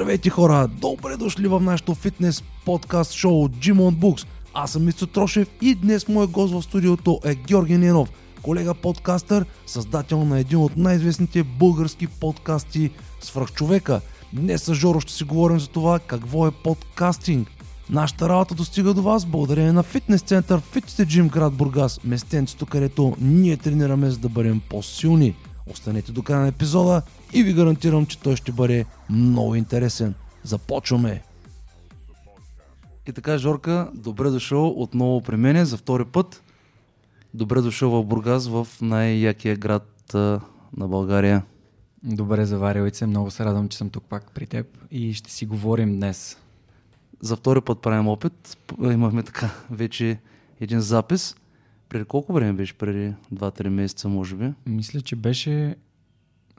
Здравейте хора! Добре дошли в нашото фитнес подкаст шоу Gym on Books. Аз съм Мисто Трошев и днес моят гост в студиото е Георги Ненов, колега подкастър, създател на един от най-известните български подкасти Свръхчовека. Днес с Жоро ще си говорим за това какво е подкастинг. Нашата работа достига до вас благодарение на фитнес център Fitness Gym град Бургас, местенцето, където ние тренираме за да бъдем по-силни. Останете до края на епизода и ви гарантирам, че той ще бъде много интересен. Започваме! И така, Жорка, добре дошъл отново при мене за втори път. Добре дошъл в Бургас, в най-якия град а, на България. Добре заварилице, много се радвам, че съм тук пак при теб и ще си говорим днес. За втори път правим опит. Имахме така вече един запис. Преди колко време беше? Преди 2-3 месеца, може би. Мисля, че беше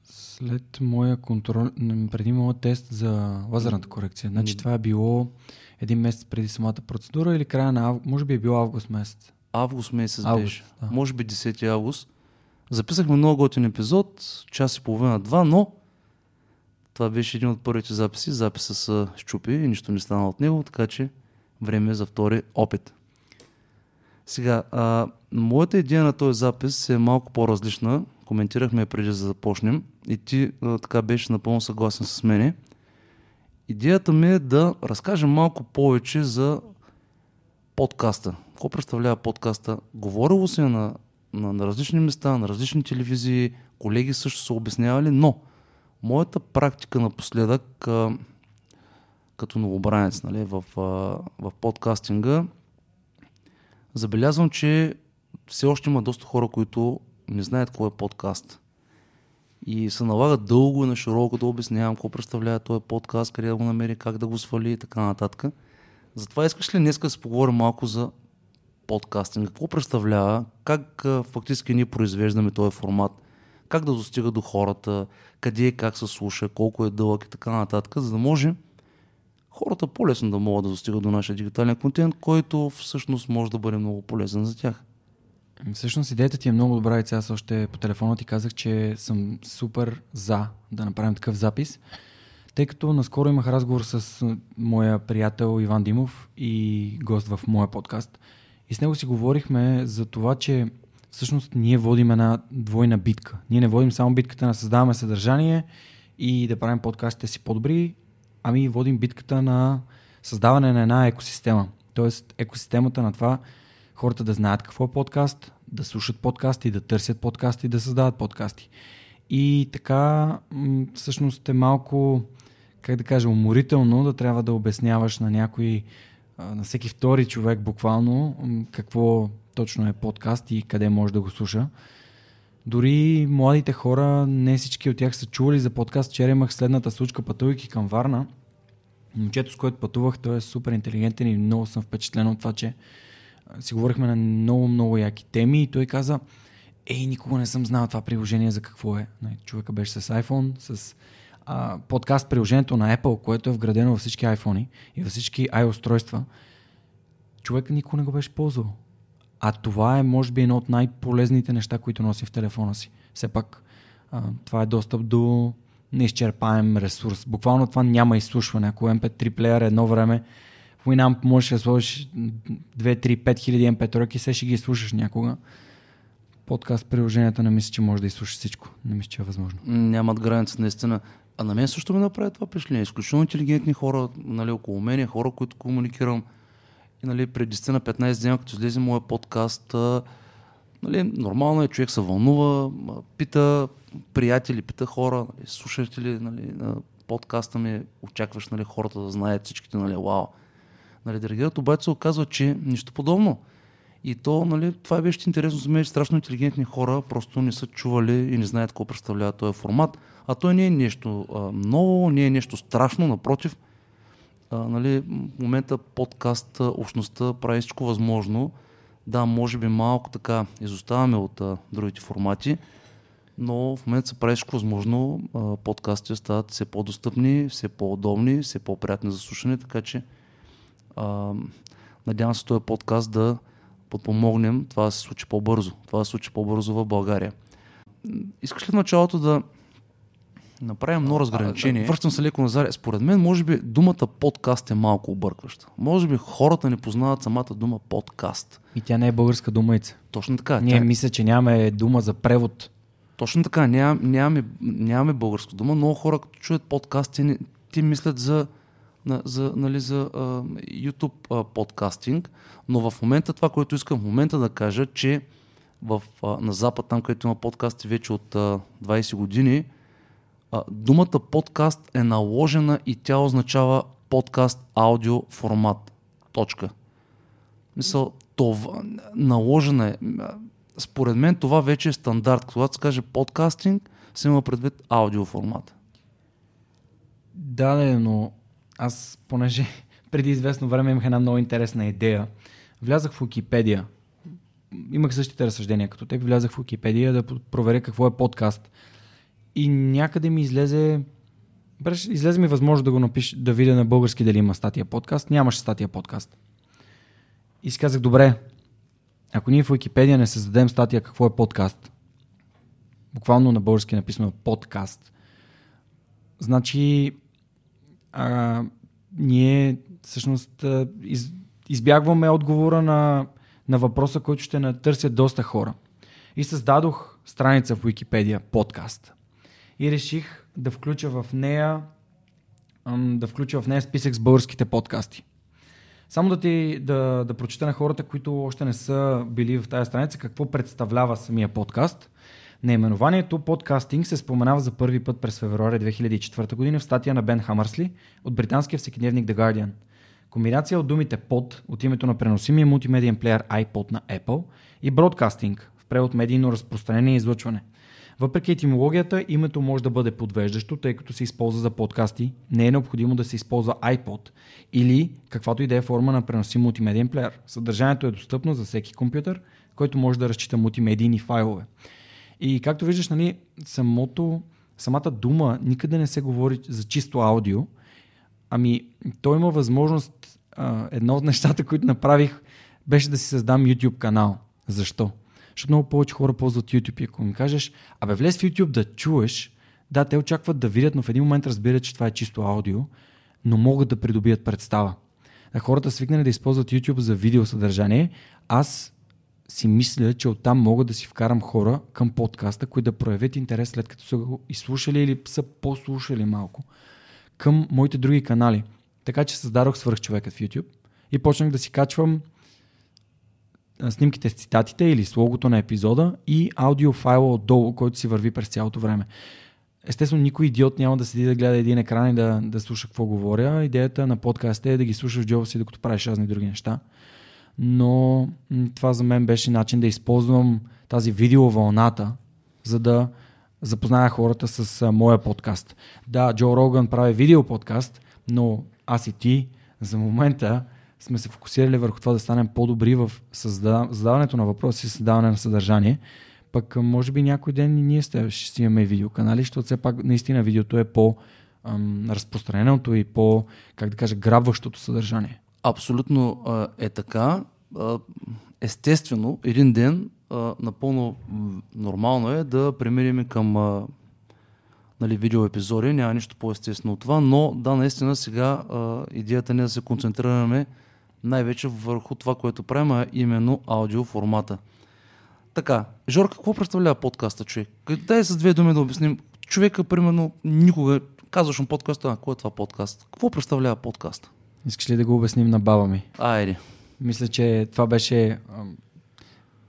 след моя контрол, преди моят тест за лазерната корекция. Значи това е било един месец преди самата процедура или края на август, може би е било август месец. Август месец Август, беше. да. Може би 10 август. Записахме много готин епизод, час и половина-два, но това беше един от първите записи. Записа се щупи и нищо не стана от него, така че време е за втори опит. Сега, а, моята идея на този запис е малко по-различна. Коментирахме преди да започнем и ти а, така беше напълно съгласен с мене. Идеята ми е да разкажем малко повече за подкаста. Какво представлява подкаста? Говорило се на, на, на различни места, на различни телевизии, колеги също са обяснявали, но моята практика напоследък а, като новобранец нали, в, а, в подкастинга забелязвам, че все още има доста хора, които не знаят какво е подкаст. И се налага дълго и на широко да обяснявам какво представлява този подкаст, къде да го намери, как да го свали и така нататък. Затова искаш ли днес да си поговорим малко за подкастинг? Какво представлява? Как фактически ние произвеждаме този формат? Как да достига до хората? Къде и как се слуша? Колко е дълъг и така нататък, за да може хората по-лесно да могат да достигат до нашия дигитален контент, който всъщност може да бъде много полезен за тях. Всъщност идеята ти е много добра и аз още по телефона ти казах, че съм супер за да направим такъв запис, тъй като наскоро имах разговор с моя приятел Иван Димов и гост в моя подкаст. И с него си говорихме за това, че всъщност ние водим една двойна битка. Ние не водим само битката на създаваме съдържание и да правим подкастите си по-добри, ами водим битката на създаване на една екосистема. Тоест екосистемата на това хората да знаят какво е подкаст, да слушат подкасти, да търсят подкасти, да създават подкасти. И така, всъщност е малко, как да кажа, уморително да трябва да обясняваш на някой, на всеки втори човек буквално, какво точно е подкаст и къде може да го слуша. Дори младите хора, не всички от тях са чували за подкаст. Вчера имах следната случка, пътувайки към Варна. Момчето, с което пътувах, той е супер интелигентен и много съм впечатлен от това, че си говорихме на много, много яки теми и той каза, ей, никога не съм знал това приложение за какво е. Нали, Човека беше с iPhone, с а, подкаст приложението на Apple, което е вградено във всички iPhone и във всички iOS-устройства. Човек никога не го беше ползвал. А това е, може би, едно от най-полезните неща, които носи в телефона си. Все пак, а, това е достъп до неизчерпаем ресурс. Буквално това няма изслушване. Ако MP3 плеер едно време, Winamp можеш да сложиш 2, 3, 5 хиляди MP3 и се ще ги слушаш някога. Подкаст приложенията не мисля, че може да изслушаш всичко. Не мисля, че е възможно. Нямат граница, наистина. А на мен също ми направи това впечатление. Изключително интелигентни хора, нали, около мен, хора, които комуникирам. И нали, преди 10 на 15 дни, като излезе моя подкаст, нали, нормално е, човек се вълнува, пита приятели, пита хора, нали, слушатели нали, на подкаста ми, очакваш нали, хората да знаят всичките, нали, вау. Нали, да реагират, обаче се оказва, че нищо подобно. И то, нали, това беше интересно за мен, страшно интелигентни хора просто не са чували и не знаят какво представлява този формат. А той не е нещо а, ново, не е нещо страшно, напротив. А, нали, в момента подкаст, общността прави всичко възможно. Да, може би малко така изоставаме от а, другите формати, но в момента се прави всичко възможно. А, подкастите стават все по-достъпни, все по-удобни, все по-приятни за слушане, така че а, надявам се този подкаст да подпомогнем това да се случи по-бързо. Това да се случи по-бързо в България. Искаш ли в началото да, направим едно разграничение. а, Връщам се леко назад. Според мен, може би, думата подкаст е малко объркваща. Може би хората не познават самата дума подкаст. И тя не е българска думайца. Точно така. Ние тя- мисля, че нямаме дума за превод. Точно така, ням, нямаме, нямаме българска дума. Много хора, като чуят подкаст, те, те мислят за, за, нали, за а, YouTube а, подкастинг, но в момента това, което искам в момента да кажа, че в, а, на Запад, там където има подкасти вече от а, 20 години, а, думата подкаст е наложена и тя означава подкаст аудио формат. Точка. Мисъл, това, наложена е. Според мен това вече е стандарт. Когато се каже подкастинг, се има предвид аудио формат. Да, не, но аз, понеже преди известно време имах една много интересна идея, влязах в Википедия. Имах същите разсъждения като теб. Влязах в Википедия да проверя какво е подкаст. И някъде ми излезе... Излезе ми възможност да го напиша, да видя на български дали има статия подкаст. Нямаше статия подкаст. И си казах, добре, ако ние в Википедия не създадем статия какво е подкаст, буквално на български е написано подкаст, значи а, ние всъщност из, избягваме отговора на, на въпроса, който ще натърсят доста хора. И създадох страница в Википедия, подкаст. И реших да включа в нея да включа в нея списък с българските подкасти. Само да ти да, да прочита на хората, които още не са били в тази страница, какво представлява самия подкаст. Наименованието подкастинг се споменава за първи път през февруари 2004 година в статия на Бен Хамърсли от британския всекидневник The Guardian. Комбинация от думите под от името на преносимия мултимедиен плеер iPod на Apple и бродкастинг в превод медийно разпространение и излъчване. Въпреки етимологията, името може да бъде подвеждащо, тъй като се използва за подкасти, не е необходимо да се използва iPod или каквато и да е форма на преносим мултимедиен плеер. Съдържанието е достъпно за всеки компютър, който може да разчита мултимедийни файлове. И както виждаш, нали, самото, самата дума никъде не се говори за чисто аудио, ами той има възможност, а, едно от нещата, които направих, беше да си създам YouTube канал. Защо? Защото много повече хора ползват YouTube и ако ми кажеш, абе влез в YouTube да чуеш, да, те очакват да видят, но в един момент разбират, че това е чисто аудио, но могат да придобият представа. А хората свикнали да използват YouTube за видеосъдържание, аз си мисля, че оттам мога да си вкарам хора към подкаста, които да проявят интерес след като са го изслушали или са послушали малко към моите други канали. Така че създадох свърхчовекът в YouTube и почнах да си качвам снимките с цитатите или с логото на епизода и аудиофайла отдолу, който си върви през цялото време. Естествено, никой идиот няма да седи да гледа един екран и да, да слуша какво говоря. Идеята на подкаста е да ги слушаш в джоба си, докато правиш разни други неща. Но това за мен беше начин да използвам тази видеовълната, за да запозная хората с моя подкаст. Да, Джо Роган прави видео подкаст, но аз и ти за момента сме се фокусирали върху това да станем по-добри в задаването на въпроси и създаване на съдържание. Пък може би някой ден и ние ще си имаме видеоканали, защото все пак наистина видеото е по ам, разпространеното и по, как да кажа, грабващото съдържание. Абсолютно а, е така. А, естествено, един ден а, напълно нормално е да преминем към а, нали, видео епизоди, няма нищо по-естествено от това, но да, наистина сега а, идеята не е да се концентрираме най-вече върху това, което правим, а именно аудио формата. Така, Жорка, какво представлява подкаста, човек? Дай с две думи да обясним. Човека, примерно, никога казваш му подкаста, а кой е това подкаст? Какво представлява подкаст? Искаш ли да го обясним на баба ми? Айде. Мисля, че това беше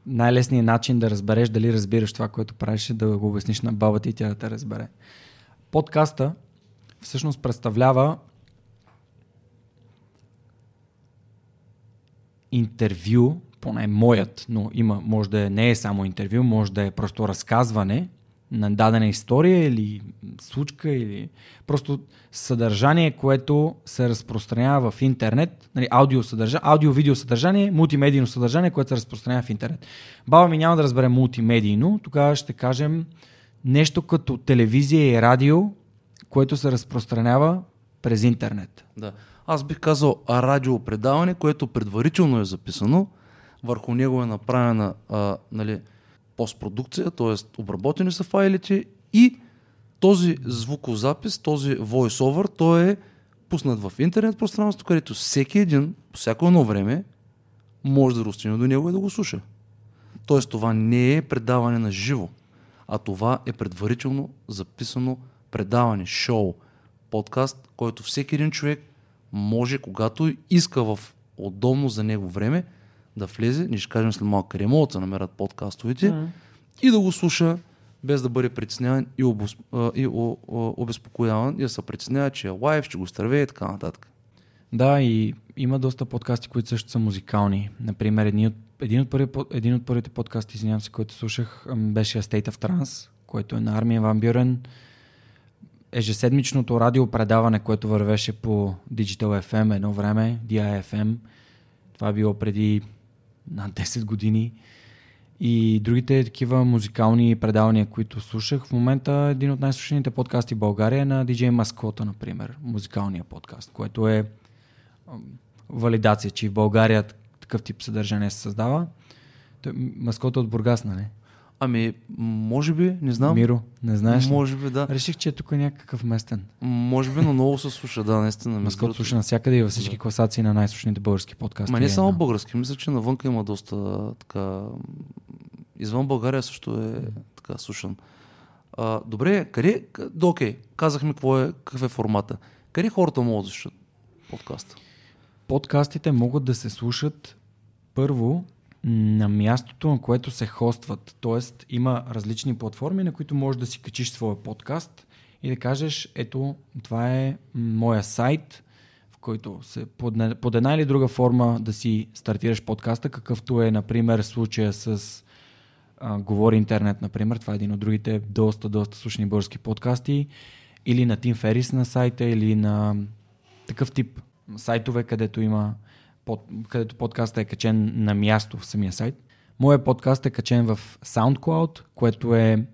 най-лесният начин да разбереш дали разбираш това, което правиш, е да го обясниш на бабата и тя да те разбере. Подкаста всъщност представлява интервю, поне моят, но има, може да е, не е само интервю, може да е просто разказване на дадена история или случка или просто съдържание, което се разпространява в интернет, нали, аудио, съдържа, аудио-видео съдържание, мултимедийно съдържание, което се разпространява в интернет. Баба ми няма да разбере мултимедийно, тогава ще кажем нещо като телевизия и радио, което се разпространява през интернет. Да. Аз бих казал радиопредаване, което предварително е записано, върху него е направена а, нали, постпродукция, т.е. обработени са файлите и Този звукозапис, този voiceover, той е пуснат в интернет пространството, където всеки един, по всяко едно време, може да достигне до него и да го слуша. Тоест това не е предаване на живо, а това е предварително записано предаване, шоу, подкаст, който всеки един човек може, когато иска в удобно за него време, да влезе, ние ще кажем след малко къде могат да се намерят подкастовите mm-hmm. и да го слуша без да бъде притесняван и, обос, и о, о, обезпокояван и да се притеснява, че е лайв, че го стърве и така нататък. Да, и има доста подкасти, които също са музикални. Например, един от, един от, първи, един от първите подкасти, извинявам се, който слушах, беше State of Trance, който е на Армия Ван Бюрен. Ежеседмичното радиопредаване, което вървеше по Digital FM едно време, DIFM. Това е било преди над 10 години. И другите такива музикални предавания, които слушах, в момента един от най-слушаните подкасти в България е на DJ Маскота, например, музикалния подкаст, което е валидация, че в България такъв тип съдържание се създава. Маскота от Бургас, нали? Ами, може би, не знам. Миро, не знаеш Може би, да. Реших, че е тук някакъв местен. Може би, но много се слуша, да, наистина. Маскот слуша навсякъде и във всички да. класации на най-слушаните български подкасти. Ма не само български, мисля, че навънка има доста така... Извън България също е така слушан. А, добре, къде... Да, окей, казахме какво е, какъв е формата. Къде хората могат да слушат подкаста? Подкастите могат да се слушат първо на мястото, на което се хостват. Тоест, има различни платформи, на които можеш да си качиш своя подкаст и да кажеш, ето, това е моя сайт, в който се под, под една или друга форма да си стартираш подкаста, какъвто е, например, случая с а, Говори интернет, например. Това е един от другите доста, доста слушани български подкасти. Или на Тим Ферис на сайта, или на такъв тип сайтове, където има под, където подкастът е качен на място в самия сайт. Моят подкаст е качен в SoundCloud, което е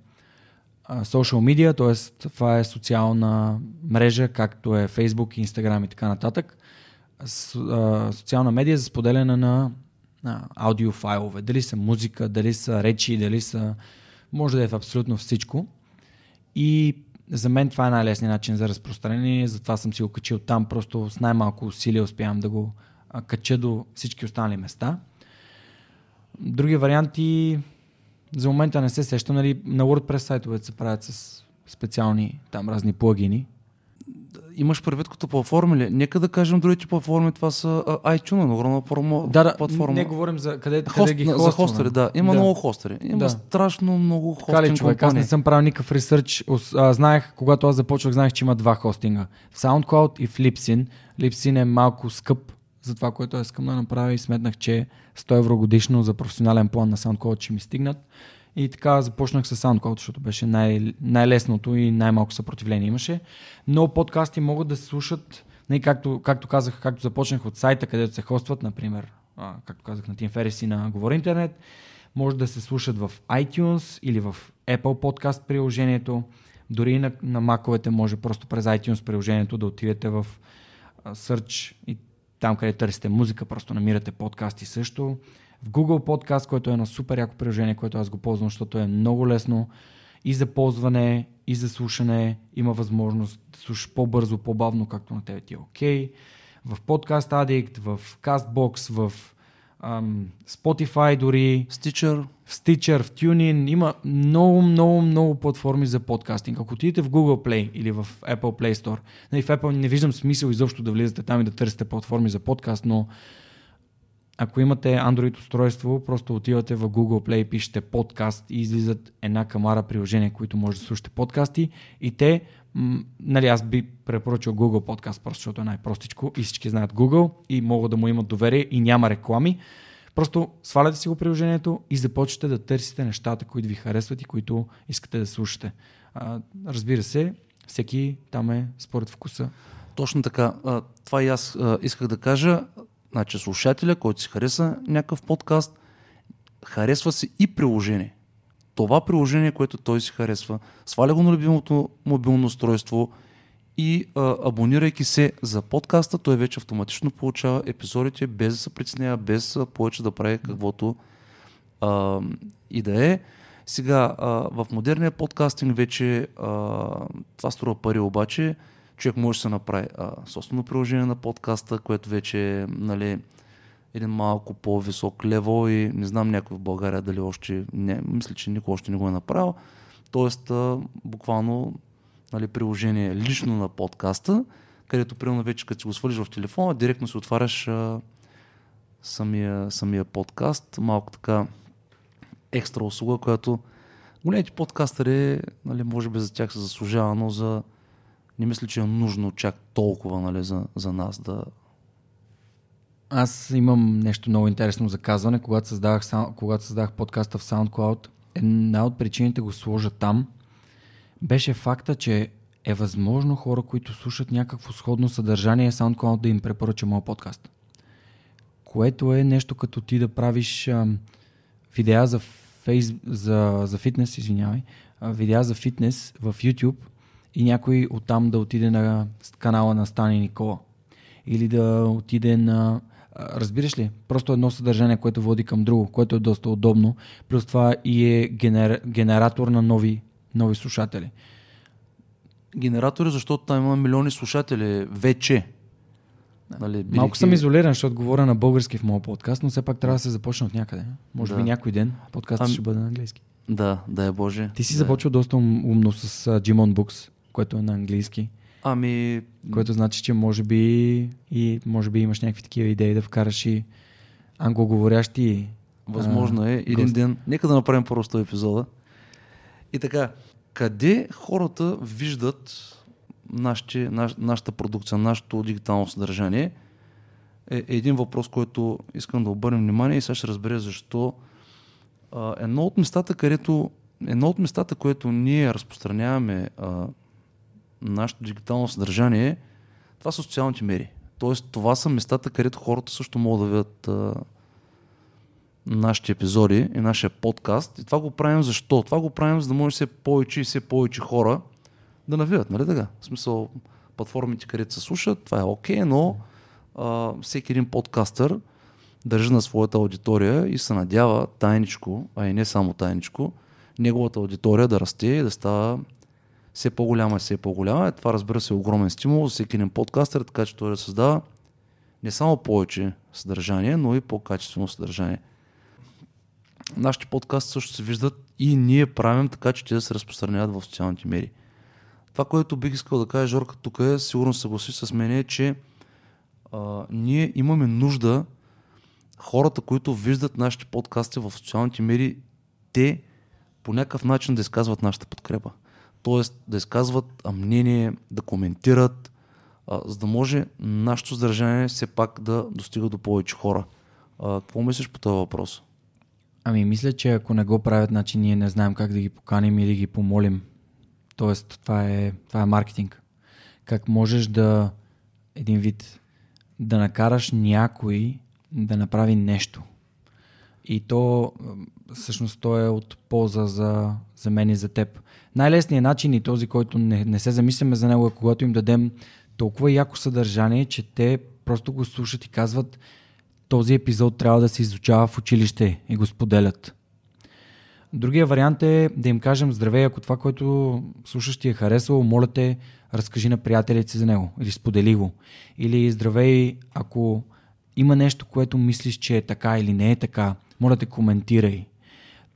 social media, т.е. това е социална мрежа, както е Facebook, Instagram и така нататък. социална медия за споделяне на, на аудиофайлове. Дали са музика, дали са речи, дали са... Може да е в абсолютно всичко. И за мен това е най-лесният начин за разпространение, затова съм си го качил там, просто с най-малко усилие успявам да го кача до всички останали места. Други варианти за момента не се сещам. Нали, на WordPress сайтовете се правят с специални там разни плагини. Имаш предвид като платформи ли? Нека да кажем другите платформи, това са iTunes, огромна промо, да, да, платформа. Не говорим за къде, Хост, къде ги хостваме. За хостери, да. Има да. много хостери. Има да. страшно много хостинг Кали, човек, компании. Аз не съм правил никакъв ресърч. Знаех, когато аз започнах, знаех, че има два хостинга. В SoundCloud и в Lipsin. Lipsin е малко скъп за това, което аз искам да направя и сметнах, че 100 евро годишно за професионален план на SoundCloud ще ми стигнат. И така започнах с SoundCloud, защото беше най- най-лесното и най-малко съпротивление имаше. Но подкасти могат да се слушат, не, нали, както, както казах, както започнах от сайта, където се хостват, например, а, както казах на Team Ferris и на Говори Интернет, може да се слушат в iTunes или в Apple Podcast приложението. Дори и на, на маковете може просто през iTunes приложението да отидете в Search и там, къде търсите музика, просто намирате подкасти също. В Google Podcast, което е едно супер яко приложение, което аз го ползвам, защото е много лесно и за ползване, и за слушане. Има възможност да слушаш по-бързо, по-бавно, както на тебе ти е окей. Okay. В Podcast Addict, в Castbox, в ам, Spotify дори. Stitcher. В Stitcher, в TuneIn. Има много, много, много платформи за подкастинг. Ако отидете в Google Play или в Apple Play Store, нали, в Apple не виждам смисъл изобщо да влизате там и да търсите платформи за подкаст, но ако имате Android устройство, просто отивате в Google Play, пишете подкаст и излизат една камара приложения, които може да слушате подкасти и те нали, аз би препоръчал Google подкаст, просто защото е най-простичко и всички знаят Google и могат да му имат доверие и няма реклами. Просто сваляте си го приложението и започвате да търсите нещата, които ви харесват и които искате да слушате. А, разбира се, всеки там е според вкуса. Точно така. Това и аз исках да кажа. Значи слушателя, който си хареса някакъв подкаст, харесва си и приложение това приложение, което той си харесва, сваля го на любимото мобилно устройство и а, абонирайки се за подкаста, той вече автоматично получава епизодите без да се притеснява, без а, повече да прави каквото а, и да е. Сега, а, в модерния подкастинг вече а, това струва пари, обаче човек може да се направи а, собствено приложение на подкаста, което вече е нали, един малко по-висок лево и не знам някой в България дали още не, мисля, че никой още не го е направил. Тоест, а, буквално нали, приложение лично на подкаста, където примерно вече като си го свалиш в телефона, директно си отваряш а, самия, самия подкаст. Малко така екстра услуга, която големите подкастъри, нали, може би за тях се заслужава, но за не мисля, че е нужно чак толкова нали, за, за нас да... Аз имам нещо много интересно за казване. Когато създавах, когато създавах подкаста в SoundCloud, една от причините го сложа там беше факта, че е възможно хора, които слушат някакво сходно съдържание, SoundCloud да им препоръча моят подкаст. Което е нещо като ти да правиш а, видеа за, фейс, за, за фитнес, извинявай, а, видеа за фитнес в YouTube и някой оттам да отиде на канала на Стани Никола. Или да отиде на... Разбираш ли? Просто едно съдържание, което води към друго, което е доста удобно. Плюс това и е генер... генератор на нови, нови слушатели. Генератори, защото там има милиони слушатели вече. Нали, бидейки... Малко съм изолиран, защото говоря на български в моят подкаст, но все пак трябва да се започне от някъде. Може да. би някой ден подкастът ами... ще бъде на английски. Да, да е Боже. Ти си да. започвал доста умно с uh, Jimon Books, което е на английски. Ами... Което значи, че може би и може би имаш някакви такива идеи да вкараш и англоговорящи Възможно е. Един гост. ден. Нека да направим просто епизода. И така, къде хората виждат нашите, наш, нашата продукция, нашето дигитално съдържание, е един въпрос, който искам да обърнем внимание и сега ще разбере защо. А, едно от местата, където едно от местата, което ние разпространяваме а, нашето дигитално съдържание, това са социалните мери. Тоест, това са местата, където хората също могат да видят а, нашите епизоди и нашия подкаст. И това го правим защо? Това го правим, за да може все повече и все повече хора да навиват, нали така? В смисъл, платформите, където се слушат, това е окей, okay, но а, всеки един подкастър държи на своята аудитория и се надява тайничко, а и не само тайничко, неговата аудитория да расте и да става все по-голяма и все по-голяма. Това разбира се е огромен стимул за всеки един подкастър, така че той да създава не само повече съдържание, но и по-качествено съдържание. Нашите подкасти също се виждат и ние правим така, че те да се разпространяват в социалните медии. Това, което бих искал да кажа, Жорка, тук е, сигурно съгласи с мен, е, че а, ние имаме нужда хората, които виждат нашите подкасти в социалните медии, те по някакъв начин да изказват нашата подкрепа. Тоест да изказват мнение, да коментират, а, за да може нашето съдържание все пак да достига до повече хора. А, какво мислиш по този въпрос? Ами мисля, че ако не го правят, значи ние не знаем как да ги поканим или да ги помолим. Тоест, това е, това е маркетинг. Как можеш да един вид да накараш някой да направи нещо. И то, всъщност, то е от полза за, за мен и за теб. Най-лесният начин и този, който не, не се замисляме за него, е когато им дадем толкова яко съдържание, че те просто го слушат и казват този епизод трябва да се изучава в училище и го споделят. Другия вариант е да им кажем здравей, ако това, което слушаш ти е харесало, моля те, разкажи на приятелите си за него или сподели го. Или здравей, ако има нещо, което мислиш, че е така или не е така, моля те коментирай.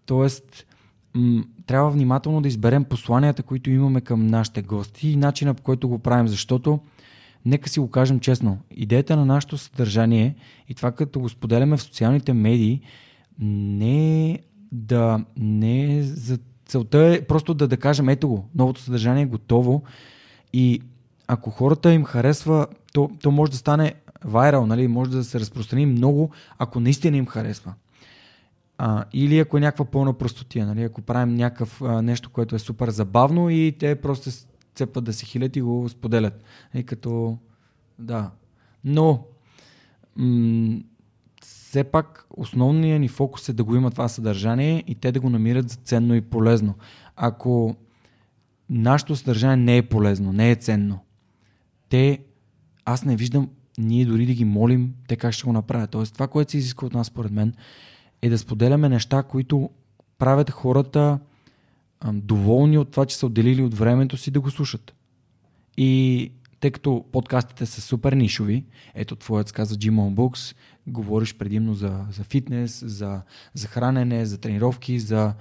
Тоест, м- трябва внимателно да изберем посланията, които имаме към нашите гости и начина по който го правим, защото нека си го кажем честно. Идеята на нашето съдържание и това като го споделяме в социалните медии не е да не е за целта е просто да, да кажем ето го, новото съдържание е готово и ако хората им харесва, то, то може да стане вайрал, нали? може да се разпространи много, ако наистина им харесва. А, или ако е някаква пълна простотия, нали? ако правим някакъв а, нещо, което е супер забавно и те просто цепат да се хилят и го споделят. И като, да. Но, м- все пак основният ни фокус е да го има това съдържание и те да го намират за ценно и полезно. Ако нашето съдържание не е полезно, не е ценно, те, аз не виждам ние дори да ги молим те как ще го направят. Тоест това, което се изисква от нас, според мен, е да споделяме неща, които правят хората доволни от това, че са отделили от времето си да го слушат. И тъй като подкастите са супер нишови, ето твоят каза Jim on Books, говориш предимно за, за фитнес, за, за хранене, за тренировки, за,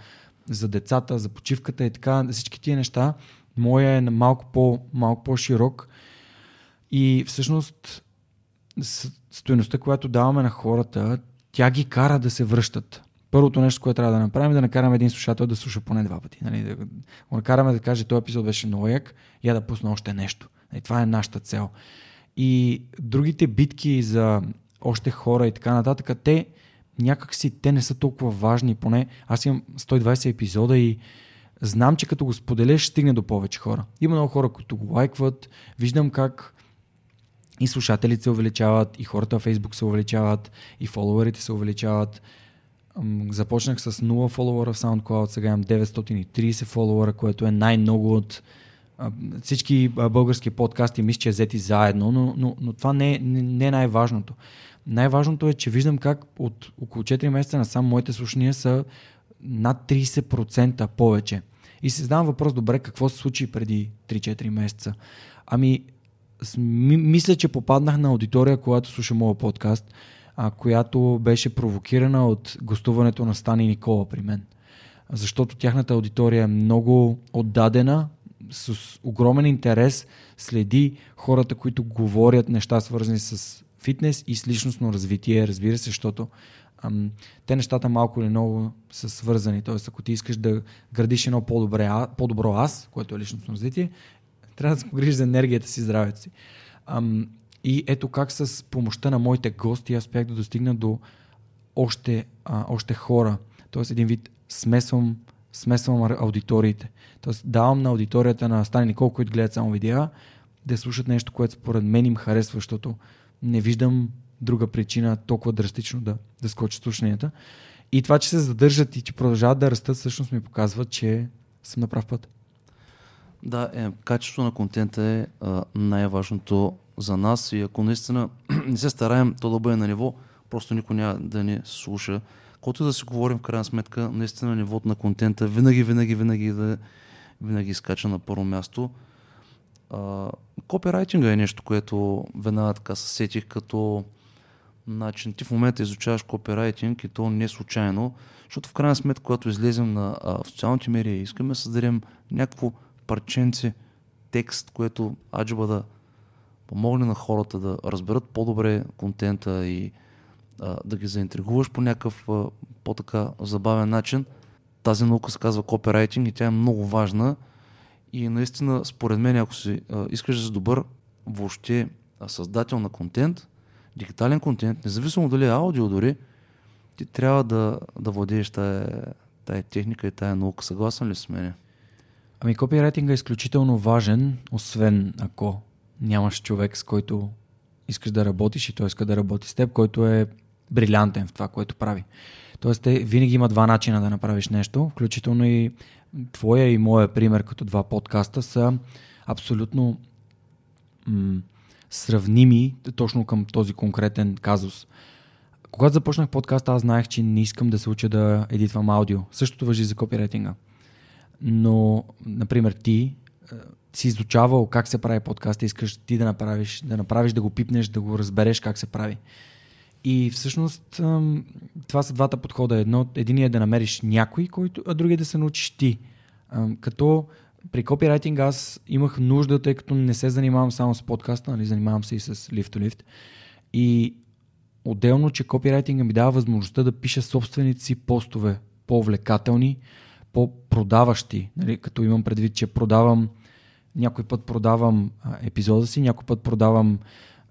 за децата, за почивката и така, всички тия неща. Моя е малко, по, малко по-широк и всъщност стоеността, която даваме на хората, тя ги кара да се връщат. Първото нещо, което трябва да направим е да накараме един слушател да слуша поне два пъти. Нали? Да го накараме да каже, този епизод беше много як, я да пусна още нещо. Нали? Това е нашата цел. И другите битки за още хора и така нататък, те някакси те не са толкова важни. Поне аз имам 120 епизода и знам, че като го споделяш, стигне до повече хора. Има много хора, които го лайкват. Виждам как и слушателите се увеличават, и хората в Facebook се увеличават, и фолуарите се увеличават. Започнах с 0 фолуара в SoundCloud, сега имам 930 фолуара, което е най-много от всички български подкасти, мисля, че е взети заедно, но, но, но това не, не, не е най-важното. Най-важното е, че виждам как от около 4 месеца на сам моите слушания са над 30% повече. И се задавам въпрос, добре, какво се случи преди 3-4 месеца? Ами, мисля, че попаднах на аудитория, която слуша моят подкаст, а, която беше провокирана от гостуването на Стани Никола при мен. Защото тяхната аудитория е много отдадена, с огромен интерес следи хората, които говорят неща свързани с фитнес и с личностно развитие, разбира се, защото ам, те нещата малко или много са свързани. Тоест, ако ти искаш да градиш едно по-добре, по-добро аз, което е личностно развитие, трябва да се погрижиш за енергията си, здравето си. Ам, и ето как с помощта на моите гости аз успях да достигна до още, а, още хора. Тоест един вид смесвам, смесвам аудиториите. Тоест давам на аудиторията на Стани Никол, които гледат само видеа, да слушат нещо, което според мен им харесва, защото не виждам друга причина толкова драстично да, да скочат слушанията. И това, че се задържат и че продължават да растат, всъщност ми показва, че съм на прав път. Да, е, качеството на контента е а, най-важното за нас и ако наистина не се стараем то да бъде на ниво, просто никой няма да ни слуша. Колкото да си говорим в крайна сметка, наистина нивото на контента винаги, винаги, винаги да винаги скача на първо място. копирайтинга е нещо, което веднага така се сетих като начин. Ти в момента изучаваш копирайтинг и то не случайно, защото в крайна сметка, когато излезем на а, в социалните медии, искаме да създадем някакво парченце текст, което аджиба да помогне на хората да разберат по-добре контента и а, да ги заинтригуваш по някакъв а, по-така забавен начин. Тази наука се казва копирайтинг и тя е много важна. И наистина, според мен, ако си а, искаш да си добър въобще създател на контент, дигитален контент, независимо дали е аудио дори, ти трябва да, да владееш тая, тая техника и тая наука. Съгласен ли с мене? Ами копирайтинга е изключително важен, освен ако нямаш човек, с който искаш да работиш и той иска да работи с теб, който е брилянтен в това, което прави. Тоест, те винаги има два начина да направиш нещо, включително и твоя и моя пример като два подкаста са абсолютно м- сравними точно към този конкретен казус. Когато започнах подкаста, аз знаех, че не искам да се уча да едитвам аудио. Същото въжи за копирайтинга но, например, ти е, си изучавал как се прави подкаст и искаш ти да направиш, да направиш, да го пипнеш, да го разбереш как се прави. И всъщност това са двата подхода. Едно, единият е да намериш някой, който, а другият е да се научиш ти. Като при копирайтинг аз имах нужда, тъй като не се занимавам само с подкаста, нали, занимавам се и с Lift to. И отделно, че копирайтинга ми дава възможността да пиша собствените си постове по-увлекателни, по-продаващи, нали, като имам предвид, че продавам някой път продавам епизода си, някой път продавам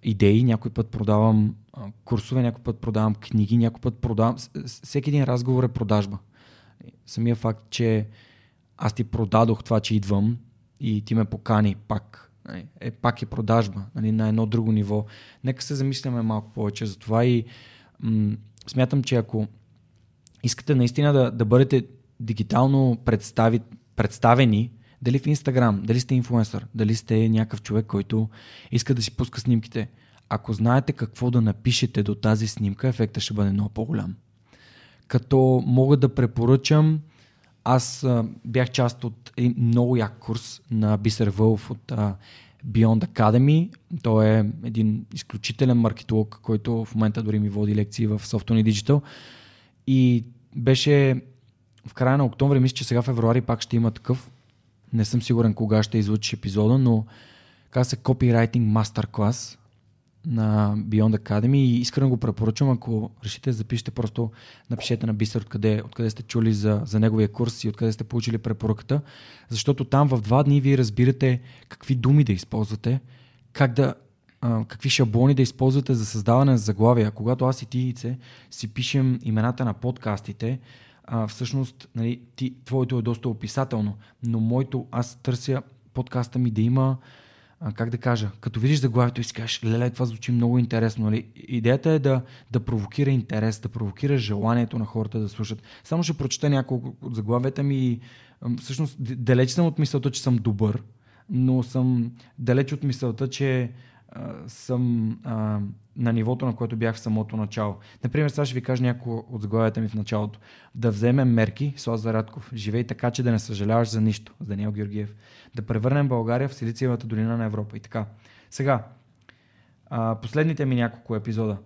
идеи, някой път продавам курсове, някой път продавам книги, някой път продавам... Всеки един разговор е продажба. Самия факт, че аз ти продадох това, че идвам и ти ме покани пак, нали, е, пак е продажба нали, на едно друго ниво. Нека се замисляме малко повече за това и м- смятам, че ако искате наистина да, да бъдете дигитално представи, представени, дали в Инстаграм, дали сте инфлуенсър, дали сте някакъв човек, който иска да си пуска снимките. Ако знаете какво да напишете до тази снимка, ефектът ще бъде много по-голям. Като мога да препоръчам аз а, бях част от един много як курс на Бисер Вълф от а, Beyond Academy. Той е един изключителен маркетолог, който в момента дори ми води лекции в Software Digital. И беше в края на октомври, мисля, че сега февруари пак ще има такъв. Не съм сигурен кога ще излучи епизода, но каза се Copywriting Masterclass на Beyond Academy и искрено го препоръчвам, ако решите да запишете, просто напишете на Бисер откъде, откъде сте чули за, за неговия курс и откъде сте получили препоръката, защото там в два дни вие разбирате какви думи да използвате, как да, какви шаблони да използвате за създаване на заглавия. Когато аз и ти, си пишем имената на подкастите, а, всъщност нали, ти, твоето е доста описателно, но моето, аз търся подкаста ми да има а, как да кажа, като видиш заглавието и си кажеш, леле, това звучи много интересно. Нали? Идеята е да, да провокира интерес, да провокира желанието на хората да слушат. Само ще прочета няколко от заглавията ми и всъщност далеч съм от мисълта, че съм добър, но съм далеч от мисълта, че съм а, на нивото, на което бях в самото начало. Например, сега ще ви кажа някои от заглавията ми в началото. Да вземем мерки, Слаза Радков. Живей така, че да не съжаляваш за нищо. С Даниел Георгиев. Да превърнем България в Силициевата долина на Европа. И така. Сега, а, последните ми няколко епизода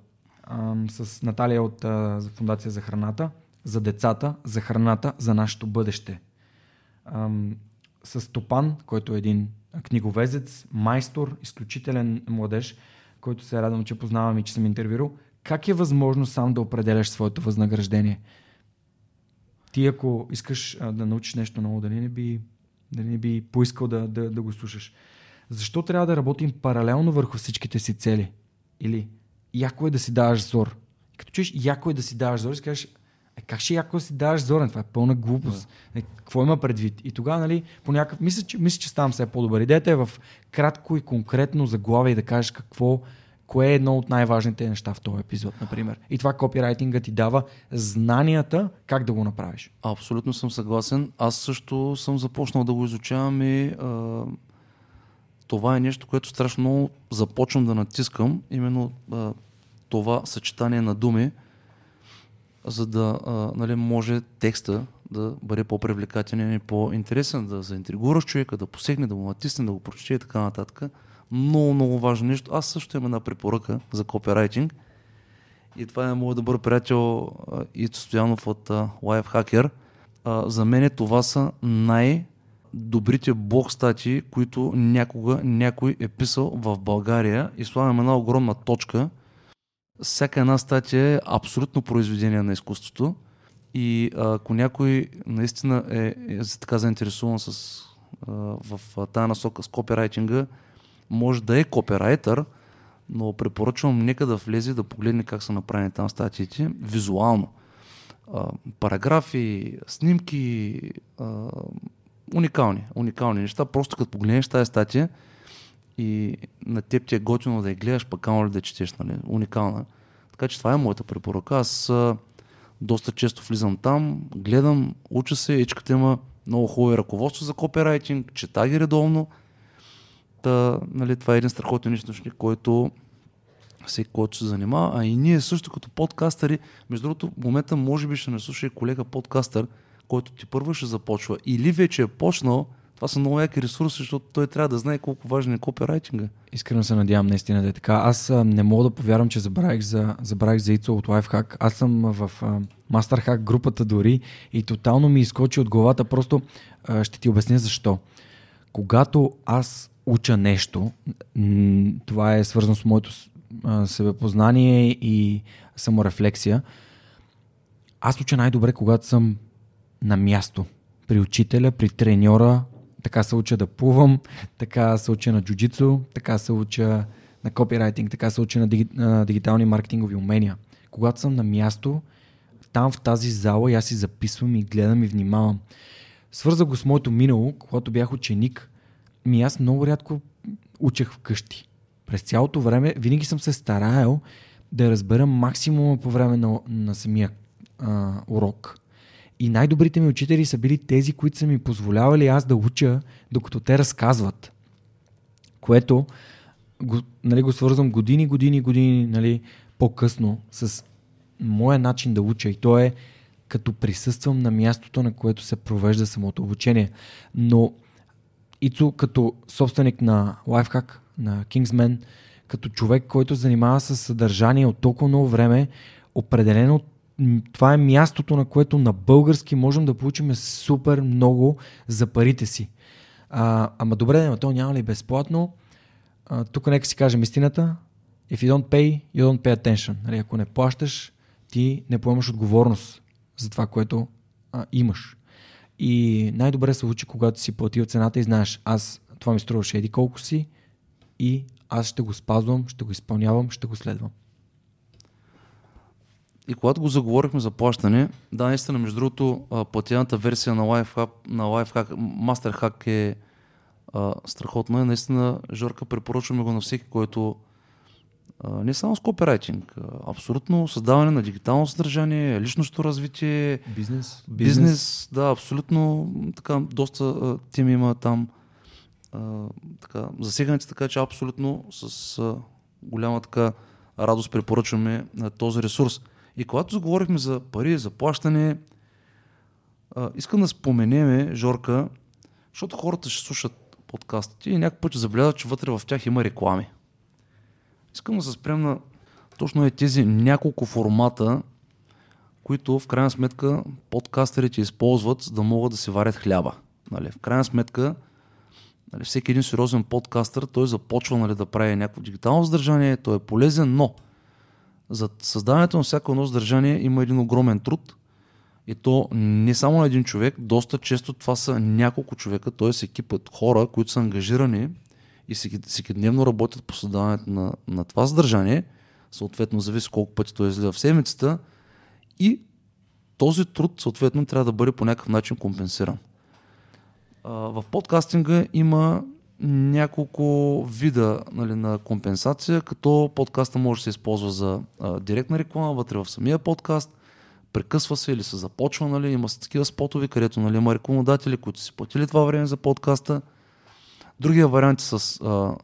а, с Наталия от а, Фундация за храната, за децата, за храната, за нашето бъдеще. А, с Топан, който е един книговезец, майстор, изключителен младеж, който се радвам, че познавам и че съм интервюрал. Как е възможно сам да определяш своето възнаграждение? Ти ако искаш а, да научиш нещо ново, дали не би, дали не би поискал да, да, да го слушаш? Защо трябва да работим паралелно върху всичките си цели? Или яко е да си даваш зор. Като чуеш яко е да си даваш зор, си кажеш, е, как ще яко си даваш зорен? Това е пълна глупост. Да. Е, какво има предвид? И тогава, нали, по някакъв... Мисля, че, мисля, че ставам все по-добър. Идеята е в кратко и конкретно заглавие и да кажеш какво, кое е едно от най-важните неща в този епизод, например. И това копирайтинга ти дава знанията как да го направиш. Абсолютно съм съгласен. Аз също съм започнал да го изучавам и а, това е нещо, което страшно започвам да натискам. Именно а, това съчетание на думи, за да а, нали, може текста да бъде по-привлекателен и по-интересен, да заинтригураш човека, да посегне, да му натисне, да го прочете и така нататък. Много, много важно нещо. Аз също имам една препоръка за копирайтинг. И това е моят добър приятел Ито Стоянов от uh, Lifehacker. Uh, за мен това са най- добрите блог статии, които някога някой е писал в България и слагам една огромна точка – всяка една статия е абсолютно произведение на изкуството и ако някой наистина е, е така заинтересуван с, а, в тази насока с копирайтинга, може да е копирайтър, но препоръчвам нека да влезе да погледне как са направени там статиите визуално. А, параграфи, снимки, а, уникални, уникални неща. Просто като погледнеш тази статия, и на теб ти е готино да я гледаш, пък камо ли да четеш, нали? Уникална. Така че това е моята препоръка. Аз а, доста често влизам там, гледам, уча се, ечката има много хубави ръководства за копирайтинг, чета ги редовно. Та, нали, това е един страхотен източник, който всеки, който се занимава, а и ние също като подкастъри, между другото, в момента може би ще не слуша и колега подкастър, който ти първо ще започва или вече е почнал, това са много яки ресурси, защото той трябва да знае колко важен е копирайтинга. Искрено се надявам наистина да е така. Аз не мога да повярвам, че забравих за, забравих за Ицо от Lifehack. Аз съм в а, MasterHack групата дори и тотално ми изкочи от главата. Просто ще ти обясня защо. Когато аз уча нещо, това е свързано с моето себепознание и саморефлексия, аз уча най-добре, когато съм на място при учителя, при треньора, така се уча да плувам, така се уча на джуджицу, така се уча на копирайтинг, така се уча на, диги, на дигитални маркетингови умения. Когато съм на място, там в тази зала и аз си записвам и гледам и внимавам. Свързах го с моето минало, когато бях ученик. Ми аз много рядко учех вкъщи. През цялото време винаги съм се стараял да разбера максимума по време на, на самия а, урок. И най-добрите ми учители са били тези, които са ми позволявали аз да уча, докато те разказват. Което го, нали, го свързвам години, години, години нали, по-късно с моя начин да уча. И то е като присъствам на мястото, на което се провежда самото обучение. Но Ицо като собственик на Lifehack, на Kingsman, като човек, който занимава с съдържание от толкова много време, определено това е мястото, на което на български можем да получим супер много за парите си. А, ама добре, но то няма ли безплатно? А, тук нека си кажем истината. If you don't pay, you don't pay attention. Нали, ако не плащаш, ти не поемаш отговорност за това, което а, имаш. И най-добре се учи, когато си платил цената и знаеш, аз това ми струваше еди колко си и аз ще го спазвам, ще го изпълнявам, ще го следвам. И когато го заговорихме за плащане, да, наистина, между другото, платената версия на Lifehack, на Lifehack Masterhack е а, страхотна. И наистина, Жорка, препоръчваме го на всеки, който а, не само с копирайтинг, а, абсолютно създаване на дигитално съдържание, личностно развитие, бизнес, бизнес, бизнес да, абсолютно така, доста а, теми има там а, така, засегнати, така че абсолютно с а, голяма така радост препоръчваме а, този ресурс. И когато заговорихме за пари, за плащане, а, искам да споменеме, Жорка, защото хората ще слушат подкастите и някакъв път ще че вътре в тях има реклами. Искам да се спрем на точно е тези няколко формата, които в крайна сметка подкастерите използват, за да могат да си варят хляба. Нали? В крайна сметка, нали, всеки един сериозен подкастър, той започва нали, да прави някакво дигитално съдържание, той е полезен, но за създаването на всяко едно съдържание има един огромен труд. И то не само на един човек, доста често това са няколко човека, т.е. екипът хора, които са ангажирани и всеки дневно работят по създаването на, на това съдържание, съответно зависи колко пъти той излиза в седмицата и този труд съответно трябва да бъде по някакъв начин компенсиран. В подкастинга има няколко вида нали, на компенсация, като подкаста може да се използва за а, директна реклама вътре в самия подкаст, прекъсва се или се започва, нали, има са такива спотови, където нали, има рекламодатели, които си платили това време за подкаста. Другия вариант е с а,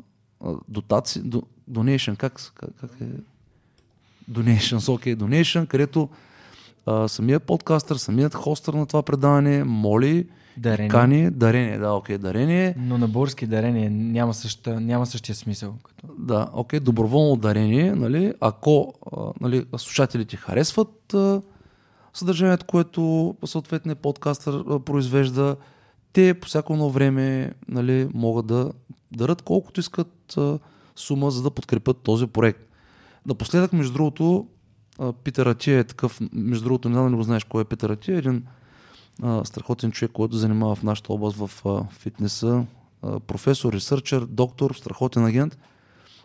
а, дотации, до, как, как, как е? Donations, окей, donation, където а, самият подкастър, самият хостър на това предаване моли Дарение. Кани, дарение, да, окей, дарение. Но на български дарение няма, съща, няма същия смисъл. Като... Да, окей, доброволно дарение, нали, ако нали, слушателите харесват а, съдържанието, което съответният подкастър а, произвежда, те по всяко едно време нали, могат да дарат колкото искат а, сума, за да подкрепят този проект. Напоследък, между другото, Питър Атия е такъв, между другото, не знам да го знаеш кой е Питър Атия, един а, страхотен човек, който занимава в нашата област в а, фитнеса, а, професор, ресърчер, доктор, страхотен агент.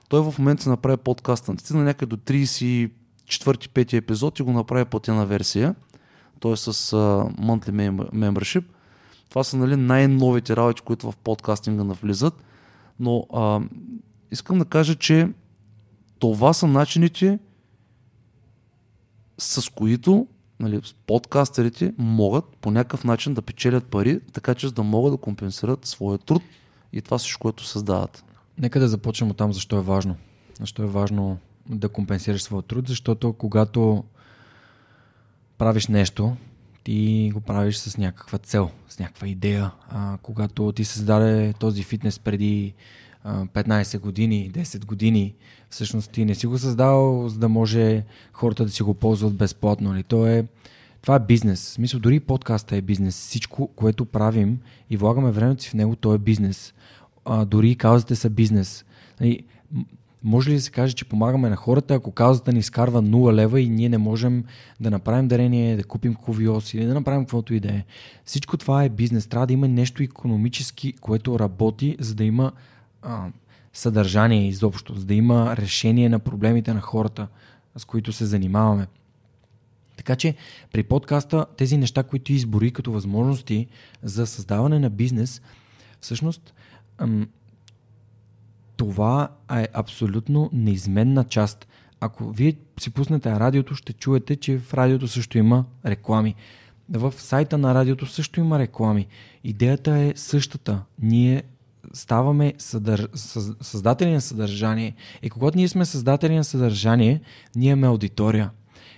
Той в момента се направи подкаста. Стигна някъде до 34-5 епизод и го направи платена версия. Той е с а, monthly membership. Това са нали, най-новите работи, които в подкастинга навлизат. Но а, искам да кажа, че това са начините, с които нали, подкастерите могат по някакъв начин да печелят пари, така че да могат да компенсират своя труд и това всичко, което създават. Нека да започнем от там, защо е важно. Защо е важно да компенсираш своя труд, защото когато правиш нещо, ти го правиш с някаква цел, с някаква идея. А, когато ти създаде този фитнес преди 15 години, 10 години, всъщност ти не си го създал, за да може хората да си го ползват безплатно. Ли? Нали? То е, това е бизнес. Смисъл, дори подкаста е бизнес. Всичко, което правим и влагаме времето си в него, то е бизнес. А, дори каузите са бизнес. Нали, може ли да се каже, че помагаме на хората, ако каузата ни изкарва 0 лева и ние не можем да направим дарение, да купим ковиос или да направим каквото и да е. Всичко това е бизнес. Трябва да има нещо економически, което работи, за да има а, съдържание изобщо, за да има решение на проблемите на хората, с които се занимаваме. Така че при подкаста тези неща, които избори като възможности за създаване на бизнес, всъщност това е абсолютно неизменна част. Ако вие си пуснете радиото, ще чуете, че в радиото също има реклами. В сайта на радиото също има реклами. Идеята е същата. Ние ставаме съдър... създатели на съдържание. И когато ние сме създатели на съдържание, ние имаме аудитория.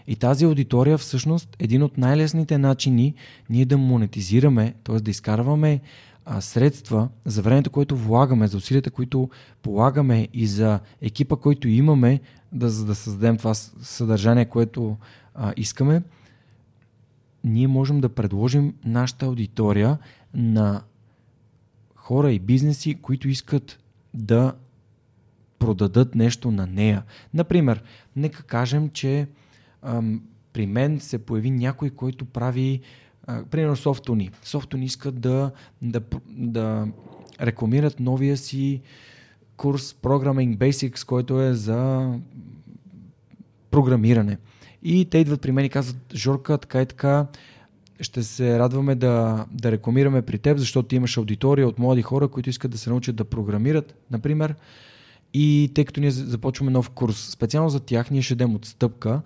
И тази аудитория всъщност един от най-лесните начини ние да монетизираме, т.е. да изкарваме а, средства за времето, което влагаме, за усилията, които полагаме и за екипа, който имаме, да, за да създадем това съдържание, което а, искаме, ние можем да предложим нашата аудитория на хора и бизнеси, които искат да продадат нещо на нея. Например, нека кажем, че ам, при мен се появи някой, който прави а, примерно софтуни. Софтуни искат да, да, да рекламират новия си курс Programming Basics, който е за програмиране. И те идват при мен и казват, Жорка, така и така, ще се радваме да, да рекламираме при теб, защото имаш аудитория от млади хора, които искат да се научат да програмират, например. И тъй като ние започваме нов курс, специално за тях ние ще дадем отстъпка.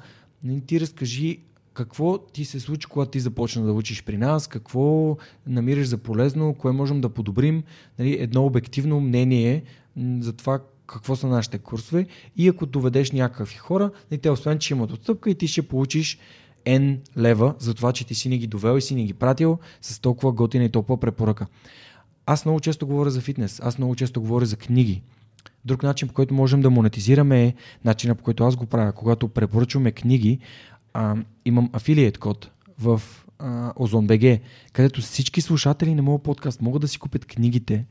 Ти разкажи какво ти се случи, когато ти започна да учиш при нас, какво намираш за полезно, кое можем да подобрим, нали, едно обективно мнение за това какво са нашите курсове и ако доведеш някакви хора, нали, те освен, че имат отстъпка и ти ще получиш N лева за това, че ти си ни ги довел и си ни ги пратил с толкова готина и толкова препоръка. Аз много често говоря за фитнес, аз много често говоря за книги. Друг начин, по който можем да монетизираме е начина, по който аз го правя. Когато препоръчваме книги, а, имам афилиет код в OzonBG, където всички слушатели на моят подкаст могат да си купят книгите,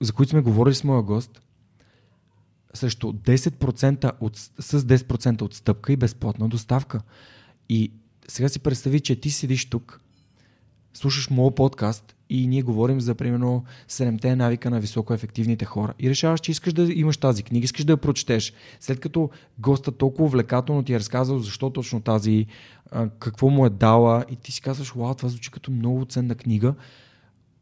за които сме говорили с моя гост, срещу 10% от, с 10% отстъпка и безплатна доставка. И сега си представи, че ти седиш тук, слушаш моят подкаст и ние говорим за примерно 7-те навика на високоефективните хора и решаваш, че искаш да имаш тази книга, искаш да я прочетеш. След като госта толкова увлекателно ти е разказал защо точно тази, какво му е дала и ти си казваш, вау, това звучи като много ценна книга,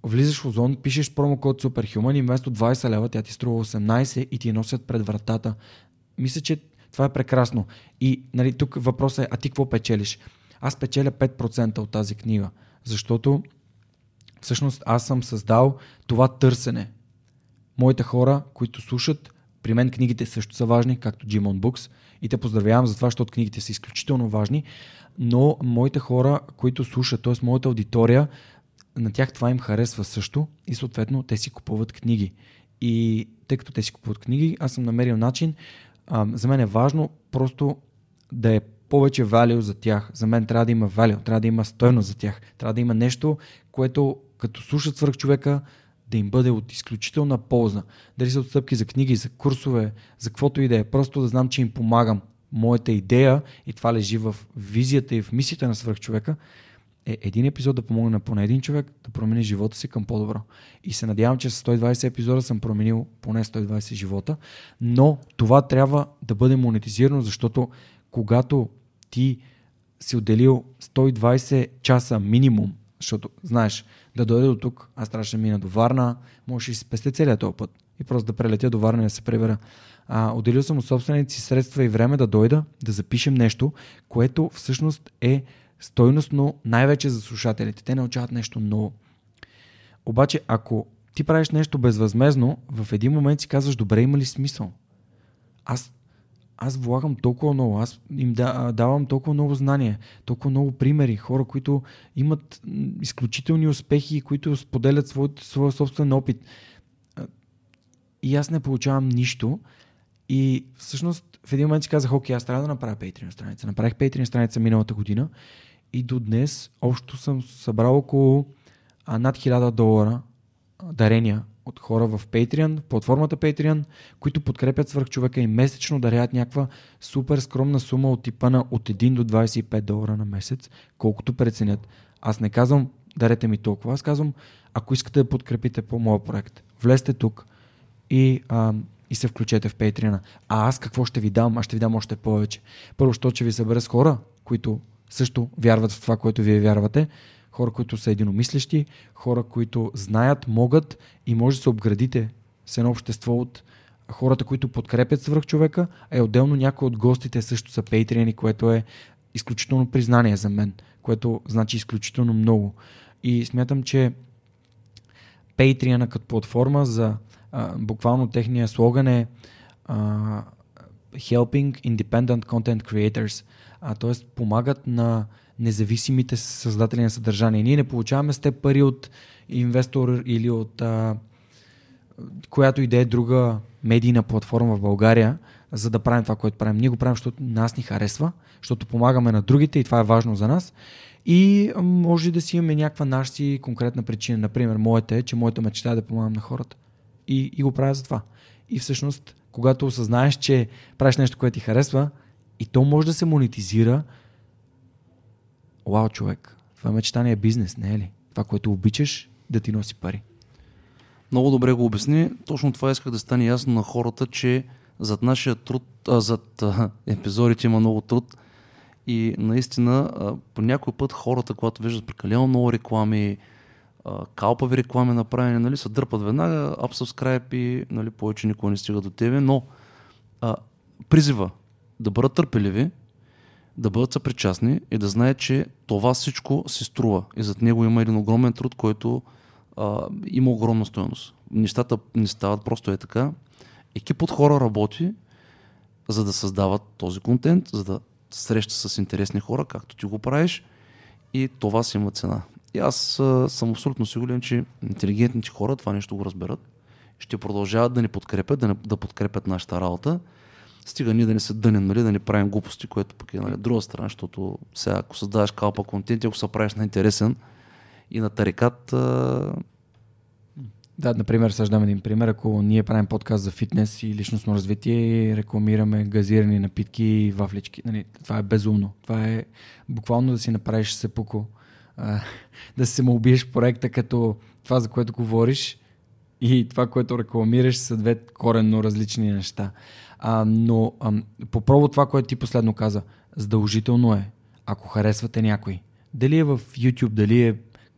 влизаш в Озон, пишеш промокод Superhuman и вместо 20 лева тя ти струва 18 и ти я носят пред вратата. Мисля, че това е прекрасно. И нали, тук въпросът е, а ти какво печелиш? Аз печеля 5% от тази книга, защото всъщност аз съм създал това търсене. Моите хора, които слушат, при мен книгите също са важни, както Jimon Books, и те поздравявам за това, защото книгите са изключително важни, но моите хора, които слушат, т.е. моята аудитория, на тях това им харесва също и съответно те си купуват книги. И тъй като те си купуват книги, аз съм намерил начин за мен е важно просто да е повече value за тях. За мен трябва да има value, трябва да има стойност за тях. Трябва да има нещо, което като слушат свърх човека, да им бъде от изключителна полза. Дали са отстъпки за книги, за курсове, за каквото и да е. Просто да знам, че им помагам. Моята идея, и това лежи в визията и в мисията на свърх човека, е един епизод да помогне на поне един човек да промени живота си към по-добро. И се надявам, че с 120 епизода съм променил поне 120 живота, но това трябва да бъде монетизирано, защото когато ти си отделил 120 часа минимум, защото знаеш, да дойде до тук, аз трябваше да мина до Варна, може и спести целият този път и просто да прелетя до Варна и да се прибера. А, отделил съм от собствените си средства и време да дойда, да запишем нещо, което всъщност е стойностно най-вече за слушателите. Те научават нещо ново. Обаче, ако ти правиш нещо безвъзмезно, в един момент си казваш, добре, има ли смисъл? Аз, аз влагам толкова много, аз им да, давам толкова много знания, толкова много примери, хора, които имат изключителни успехи, които споделят своят, своя собствен опит. И аз не получавам нищо. И всъщност в един момент си казах, окей, аз трябва да направя Patreon страница. Направих Patreon страница миналата година и до днес общо съм събрал около а, над 1000 долара дарения от хора в Patreon, платформата Patreon, които подкрепят свърх човека и месечно дарят някаква супер скромна сума от типа на от 1 до 25 долара на месец, колкото преценят. Аз не казвам дарете ми толкова, аз казвам ако искате да подкрепите по моя проект, влезте тук и, а, и се включете в Patreon. А аз какво ще ви дам? Аз ще ви дам още повече. Първо, що ще ви събера с хора, които също вярват в това, което вие вярвате. Хора, които са единомислещи, хора, които знаят, могат и може да се обградите с едно общество от хората, които подкрепят свръх човека, а е отделно някои от гостите също са пейтриени, което е изключително признание за мен, което значи изключително много. И смятам, че Patreon като платформа за а, буквално техния слоган е а, Helping Independent Content Creators – а, т.е. помагат на независимите създатели на съдържание. Ние не получаваме с те пари от инвестор или от а, която и да е друга медийна платформа в България, за да правим това, което правим. Ние го правим, защото нас ни харесва, защото помагаме на другите и това е важно за нас. И може да си имаме някаква наша си конкретна причина. Например, моята е, че моята мечта е да помагам на хората. И, и го правя за това. И всъщност, когато осъзнаеш, че правиш нещо, което ти харесва, и то може да се монетизира, вау, човек, това мечтание е бизнес, не е ли? Това, което обичаш, да ти носи пари. Много добре го обясни. Точно това исках да стане ясно на хората, че зад нашия труд, а, зад а, епизодите има много труд и наистина а, по някой път хората, когато виждат прекалено много реклами, а, калпави реклами направени, нали, се дърпат веднага, subscribe и нали, повече никой не стига до тебе, но а, призива да бъдат търпеливи, да бъдат съпричастни и да знаят, че това всичко се струва и зад него има един огромен труд, който а, има огромна стоеност. Нещата не стават просто е така. Екип от хора работи, за да създават този контент, за да среща с интересни хора, както ти го правиш и това си има цена. И аз а, съм абсолютно сигурен, че интелигентните хора това нещо го разберат. Ще продължават да ни подкрепят, да, не, да подкрепят нашата работа. Стига ние да не се дънем, нали, да не правим глупости, което пък е нали, друга страна, защото сега ако създаваш калпа контент, ако се правиш на интересен и на тарикат, а, да, например, съждам един пример. Ако ние правим подкаст за фитнес и личностно развитие и рекламираме газирани напитки и вафлички, нали, това е безумно. Това е буквално да си направиш сепуко, а, да се му убиеш проекта като това, за което говориш и това, което рекламираш са две коренно различни неща. А, но а, попробва това, което ти последно каза. Задължително е, ако харесвате някой. Дали е в YouTube, дали е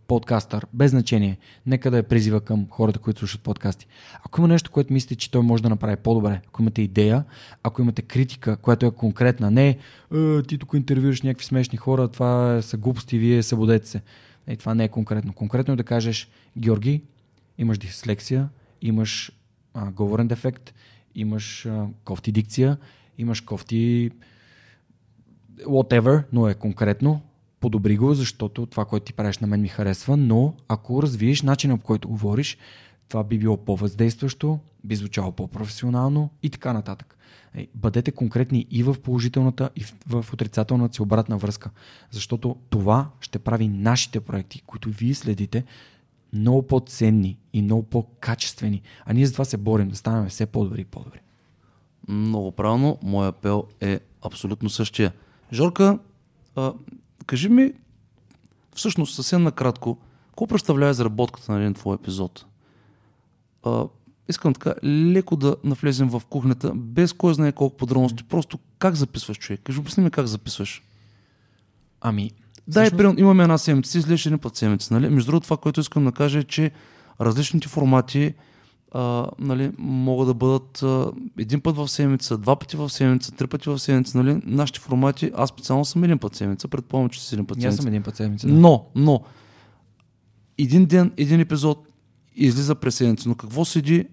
подкастър, без значение. Нека да е призива към хората, които слушат подкасти. Ако има нещо, което мислите, че той може да направи по-добре, ако имате идея, ако имате критика, която е конкретна, не е, ти тук интервюираш някакви смешни хора, това са глупости, вие събудете се. Е, това не е конкретно. Конкретно е да кажеш, Георги, имаш дислексия, имаш а, говорен дефект, имаш кофти дикция, имаш кофти whatever, но е конкретно, подобри го, защото това, което ти правиш на мен ми харесва, но ако развиеш начина по който говориш, това би било по-въздействащо, би звучало по-професионално и така нататък. Бъдете конкретни и в положителната, и в отрицателната си обратна връзка, защото това ще прави нашите проекти, които вие следите, много по-ценни и много по-качествени. А ние за това се борим, да станем все по-добри и по-добри. Много правилно. Моя апел е абсолютно същия. Жорка, а, Кажи ми, всъщност съвсем накратко, какво представлява изработката на един твой епизод? А, искам така леко да навлезем в кухнята, без кой знае колко подробности. Просто как записваш човек? Кажи, обясни ми как записваш. Ами, Дай, всъщност... имаме една седмица, излезеш един път седмица, нали? Между другото, това, което искам да кажа е, че различните формати а, нали, могат да бъдат а, един път в седмица, два пъти в седмица, три пъти в седмица. Нали? Нашите формати, аз специално съм един път седмица, предполагам, че си един път седмица. Аз съм един път седмица. Да. Но, но, един ден, един епизод излиза през седмица, но какво седи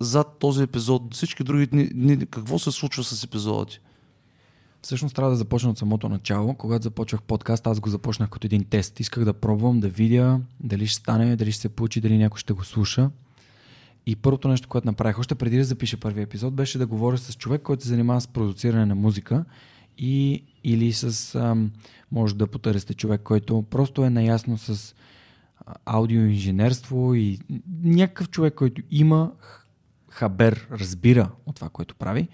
зад този епизод, всички други дни, дни какво се случва с епизода ти? Всъщност трябва да започна от самото начало. Когато започвах подкаст, аз го започнах като един тест. Исках да пробвам, да видя дали ще стане, дали ще се получи, дали някой ще го слуша. И първото нещо, което направих, още преди да запиша първи епизод, беше да говоря с човек, който се занимава с продуциране на музика и, или с, ам, може да потърсите човек, който просто е наясно с аудиоинженерство и някакъв човек, който има хабер, разбира от това, което прави.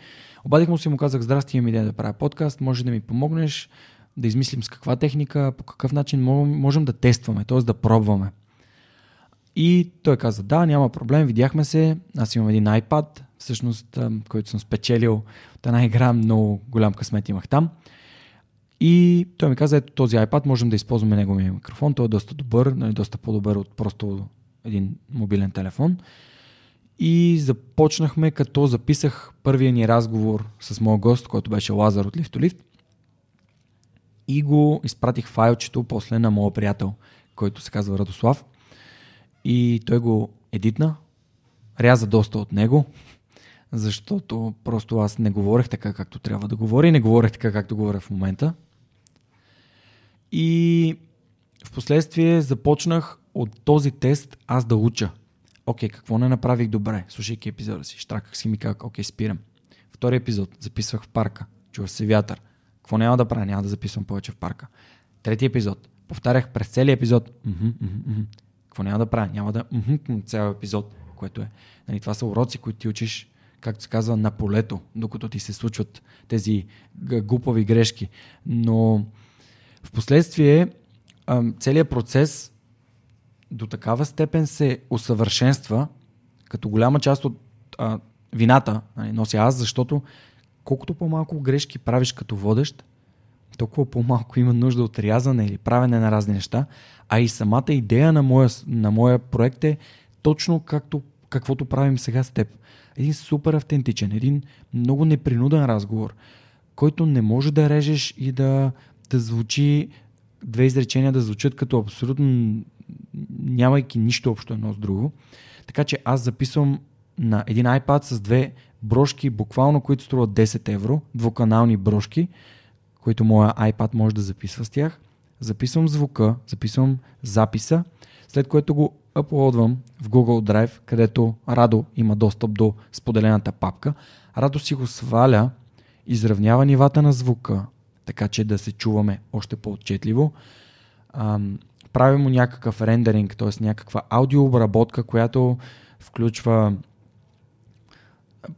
Обадих му се и му казах, здрасти, имам идея да правя подкаст, може да ми помогнеш да измислим с каква техника, по какъв начин можем да тестваме, т.е. да пробваме. И той каза, да, няма проблем, видяхме се, аз имам един iPad, всъщност, който съм спечелил от една игра, много голям късмет имах там. И той ми каза, ето този iPad, можем да използваме неговия микрофон, той е доста добър, нали, доста по-добър от просто един мобилен телефон. И започнахме, като записах първия ни разговор с моят гост, който беше Лазар от Lift. И го изпратих файлчето после на моят приятел, който се казва Радослав и той го едитна, ряза доста от него, защото просто аз не говорех така, както трябва да говоря и не говорех така, както говоря в момента. И в последствие започнах от този тест аз да уча. Окей, какво не направих добре, слушайки епизода си. Штраках си ми как, окей, спирам. Втори епизод, записвах в парка, чувах се вятър. Какво няма да правя? Няма да записвам повече в парка. Трети епизод, повтарях през целия епизод. Какво няма да правя? Няма да цял епизод, което е. Нали, това са уроци, които ти учиш, както се казва, на полето, докато ти се случват тези глупави грешки. Но в последствие целият процес до такава степен се усъвършенства, като голяма част от а, вината нали, нося аз, защото колкото по-малко грешки правиш като водещ, толкова по-малко има нужда от рязане или правене на разни неща, а и самата идея на моя, на моя проект е точно както, каквото правим сега с теб. Един супер автентичен, един много непринуден разговор, който не може да режеш и да, да звучи, две изречения да звучат като абсолютно нямайки нищо общо едно с друго. Така че аз записвам на един iPad с две брошки, буквално, които струват 10 евро, двуканални брошки, които моя iPad може да записва с тях. Записвам звука, записвам записа, след което го аплодвам в Google Drive, където Радо има достъп до споделената папка. Радо си го сваля, изравнява нивата на звука, така че да се чуваме още по-отчетливо. Правя му някакъв рендеринг, т.е. някаква аудиообработка, която включва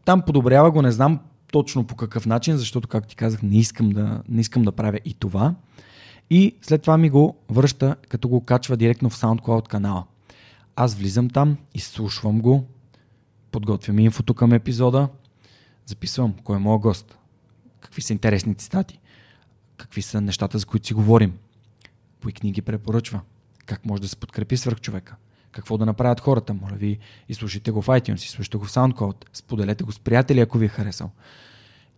там подобрява го, не знам точно по какъв начин, защото, както ти казах, не искам да, не искам да правя и това. И след това ми го връща, като го качва директно в SoundCloud канала. Аз влизам там, изслушвам го, подготвям инфото към епизода, записвам кой е моят гост, какви са интересни цитати, какви са нещата, за които си говорим, кои книги препоръчва, как може да се подкрепи свърх човека, какво да направят хората. Моля ви, изслушайте го в iTunes, изслушайте го в SoundCloud, споделете го с приятели, ако ви е харесал.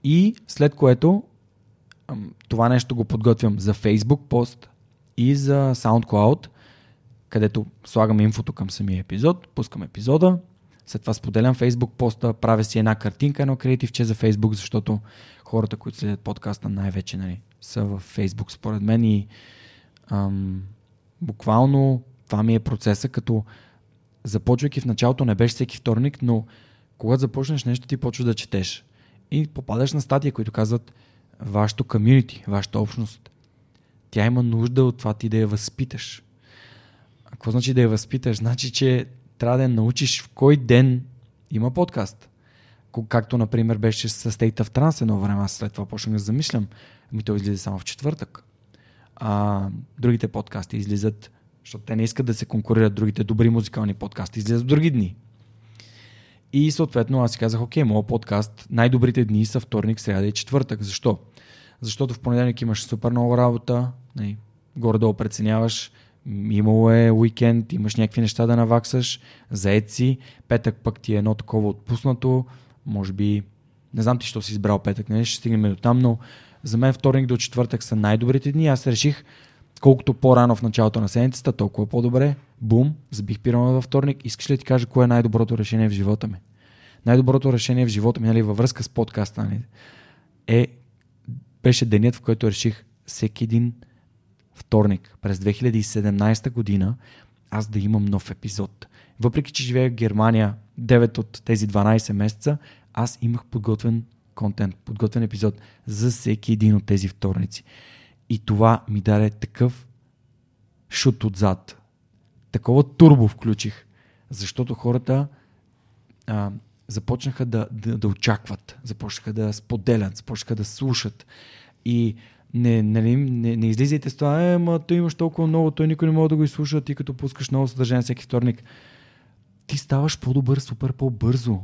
И след което това нещо го подготвям за Facebook пост и за SoundCloud, където слагам инфото към самия епизод, пускам епизода, след това споделям Facebook поста, правя си една картинка, едно креативче за Facebook, защото хората, които следят подкаста най-вече нали, са в Facebook според мен и ам, буквално това ми е процеса, като започвайки в началото не беше всеки вторник, но когато започнеш нещо, ти почваш да четеш. И попадаш на статии, които казват вашето комьюнити, вашата общност. Тя има нужда от това ти да я възпиташ. А какво значи да я възпиташ? Значи, че трябва да я научиш в кой ден има подкаст. Както, например, беше с State of Trance едно време. Аз след това почнах да замислям. Ми той излиза само в четвъртък. А другите подкасти излизат защото те не искат да се конкурират другите добри музикални подкасти, излизат в други дни. И съответно аз си казах, окей, моят подкаст, най-добрите дни са вторник, сряда и четвъртък. Защо? Защото в понеделник имаш супер много работа, нали, горе-долу преценяваш, имало е уикенд, имаш някакви неща да наваксаш, заед си, петък пък ти е едно такова отпуснато, може би, не знам ти що си избрал петък, не ще стигнем до там, но за мен вторник до четвъртък са най-добрите дни. Аз реших колкото по-рано в началото на седмицата, толкова по-добре. Бум, забих пирама във вторник. Искаш ли да ти кажа кое е най-доброто решение в живота ми? Най-доброто решение в живота ми, нали, във връзка с подкаста, нали, е, беше денят, в който реших всеки един вторник през 2017 година аз да имам нов епизод. Въпреки, че живея в Германия 9 от тези 12 месеца, аз имах подготвен контент, подготвен епизод за всеки един от тези вторници. И това ми даде такъв шут отзад. Такова турбо включих. Защото хората а, започнаха да, да, да очакват, започнаха да споделят, започнаха да слушат. И не, не, не, не излизайте с това, е, ма той имаш толкова много, той никой не може да го изслуша, ти като пускаш ново съдържание всеки вторник. Ти ставаш по-добър, супер по-бързо.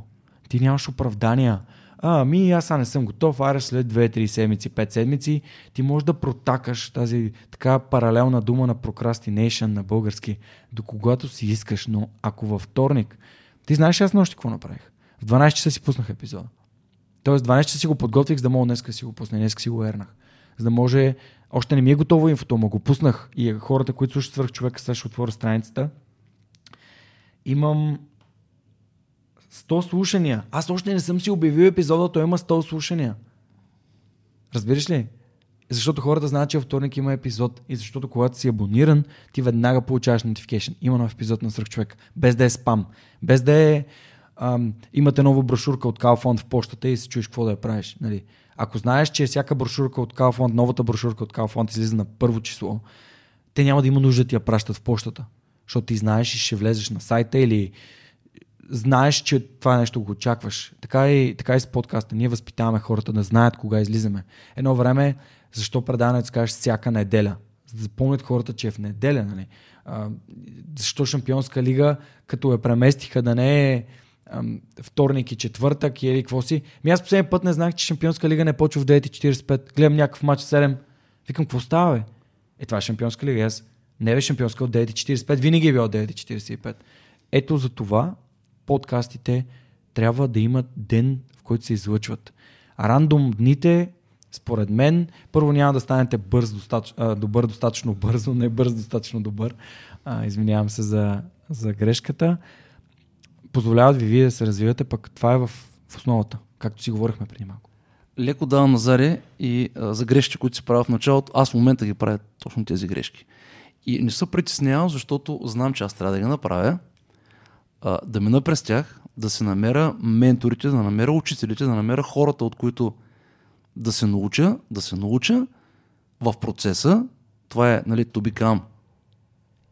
Ти нямаш оправдания а, ми аз не съм готов, аре след 2-3 седмици, 5 седмици, ти можеш да протакаш тази така паралелна дума на procrastination на български, до когато си искаш, но ако във вторник, ти знаеш аз нощи какво направих? В 12 часа си пуснах епизода. Тоест 12 часа си го подготвих, за да мога днес си го пусна, днес си го ернах. За да може, още не ми е готово инфото, но го пуснах и хората, които слушат свърх човека, сега ще отворя страницата. Имам 100 слушания. Аз още не съм си обявил епизода, той има 100 слушания. Разбираш ли? Защото хората знаят, че във вторник има епизод и защото когато си абониран, ти веднага получаваш notification. Има нов епизод на Сръх човек. Без да е спам. Без да е ам, имате нова брошурка от Kaufland в почтата и се чуеш какво да я правиш. Нали? Ако знаеш, че всяка брошурка от Kaufland, новата брошурка от Kaufland излиза на първо число, те няма да има нужда да ти я пращат в почтата. Защото ти знаеш и ще влезеш на сайта или знаеш, че това нещо го очакваш. Така и, така и с подкаста. Ние възпитаваме хората да знаят кога излизаме. Едно време, защо предаването кажеш всяка неделя? За да запомнят хората, че е в неделя. Нали? А, защо Шампионска лига, като я преместиха да не е вторник и четвъртък или какво си. Ми аз последния път не знах, че Шампионска лига не почва в 9.45. Гледам някакъв матч 7. Викам, какво става, бе? Е, това е Шампионска лига. Аз не е Шампионска от 9.45. Винаги е бил от 9.45. Ето за това подкастите трябва да имат ден, в който се излъчват. А рандом дните, според мен, първо няма да станете бърз, достатъч, добър достатъчно бързо, не бърз достатъчно добър. А, извинявам се за, за грешката. Позволяват ви вие да се развивате, пък това е в, в основата, както си говорихме преди малко. Леко давам назаре и а, за грешки, които се правят в началото, аз в момента ги правя точно тези грешки. И не се притеснявам, защото знам, че аз трябва да ги направя, а, да мина през тях, да се намеря менторите, да намеря учителите, да намеря хората, от които да се науча, да се науча в процеса, това е нали, to become.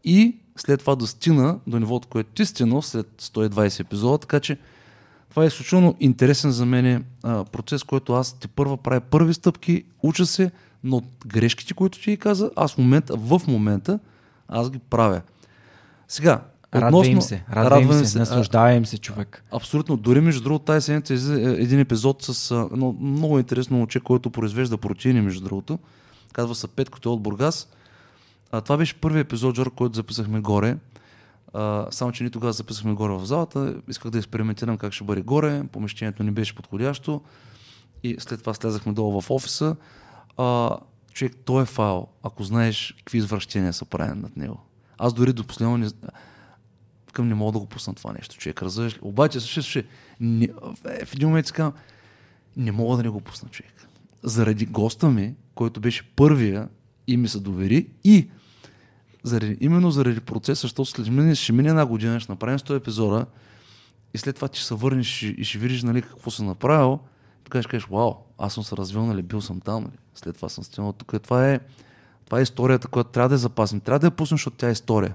И след това да стина до нивото, което ти стигнал след 120 епизода, така че това е изключително интересен за мен процес, който аз те първа правя първи стъпки, уча се, но грешките, които ти каза, аз в момента, в момента, аз ги правя. Сега, Радва им се, радва им се, наслаждава им се човек. Абсолютно. Дори между другото, тази седмица е един епизод с едно много интересно момче, който произвежда протеини, между другото. Казва се Петко, е от Бургас. А, това беше първият епизод, Жор, който записахме горе. А, само, че ни тогава записахме горе в залата. Исках да експериментирам как ще бъде горе. Помещението не беше подходящо. И след това слязахме долу в офиса. А, човек, той е файл, ако знаеш какви извращения са правени над него. Аз дори до последно не към не мога да го пусна това нещо, човек. Разбираш Обаче, слушай, слушай, не, в един момент си казвам, не мога да не го пусна, човек. Заради госта ми, който беше първия и ми се довери и заради, именно заради процеса, защото след мине, ще мине една година, ще направим 100 епизода и след това ти се върнеш и, ще видиш нали, какво си направил, така ще кажеш, вау, аз съм се развил, нали, бил съм там, нали. след това съм стигнал тук. Това е, това е историята, която трябва да я запазим. Трябва да я пуснем, защото тя е история.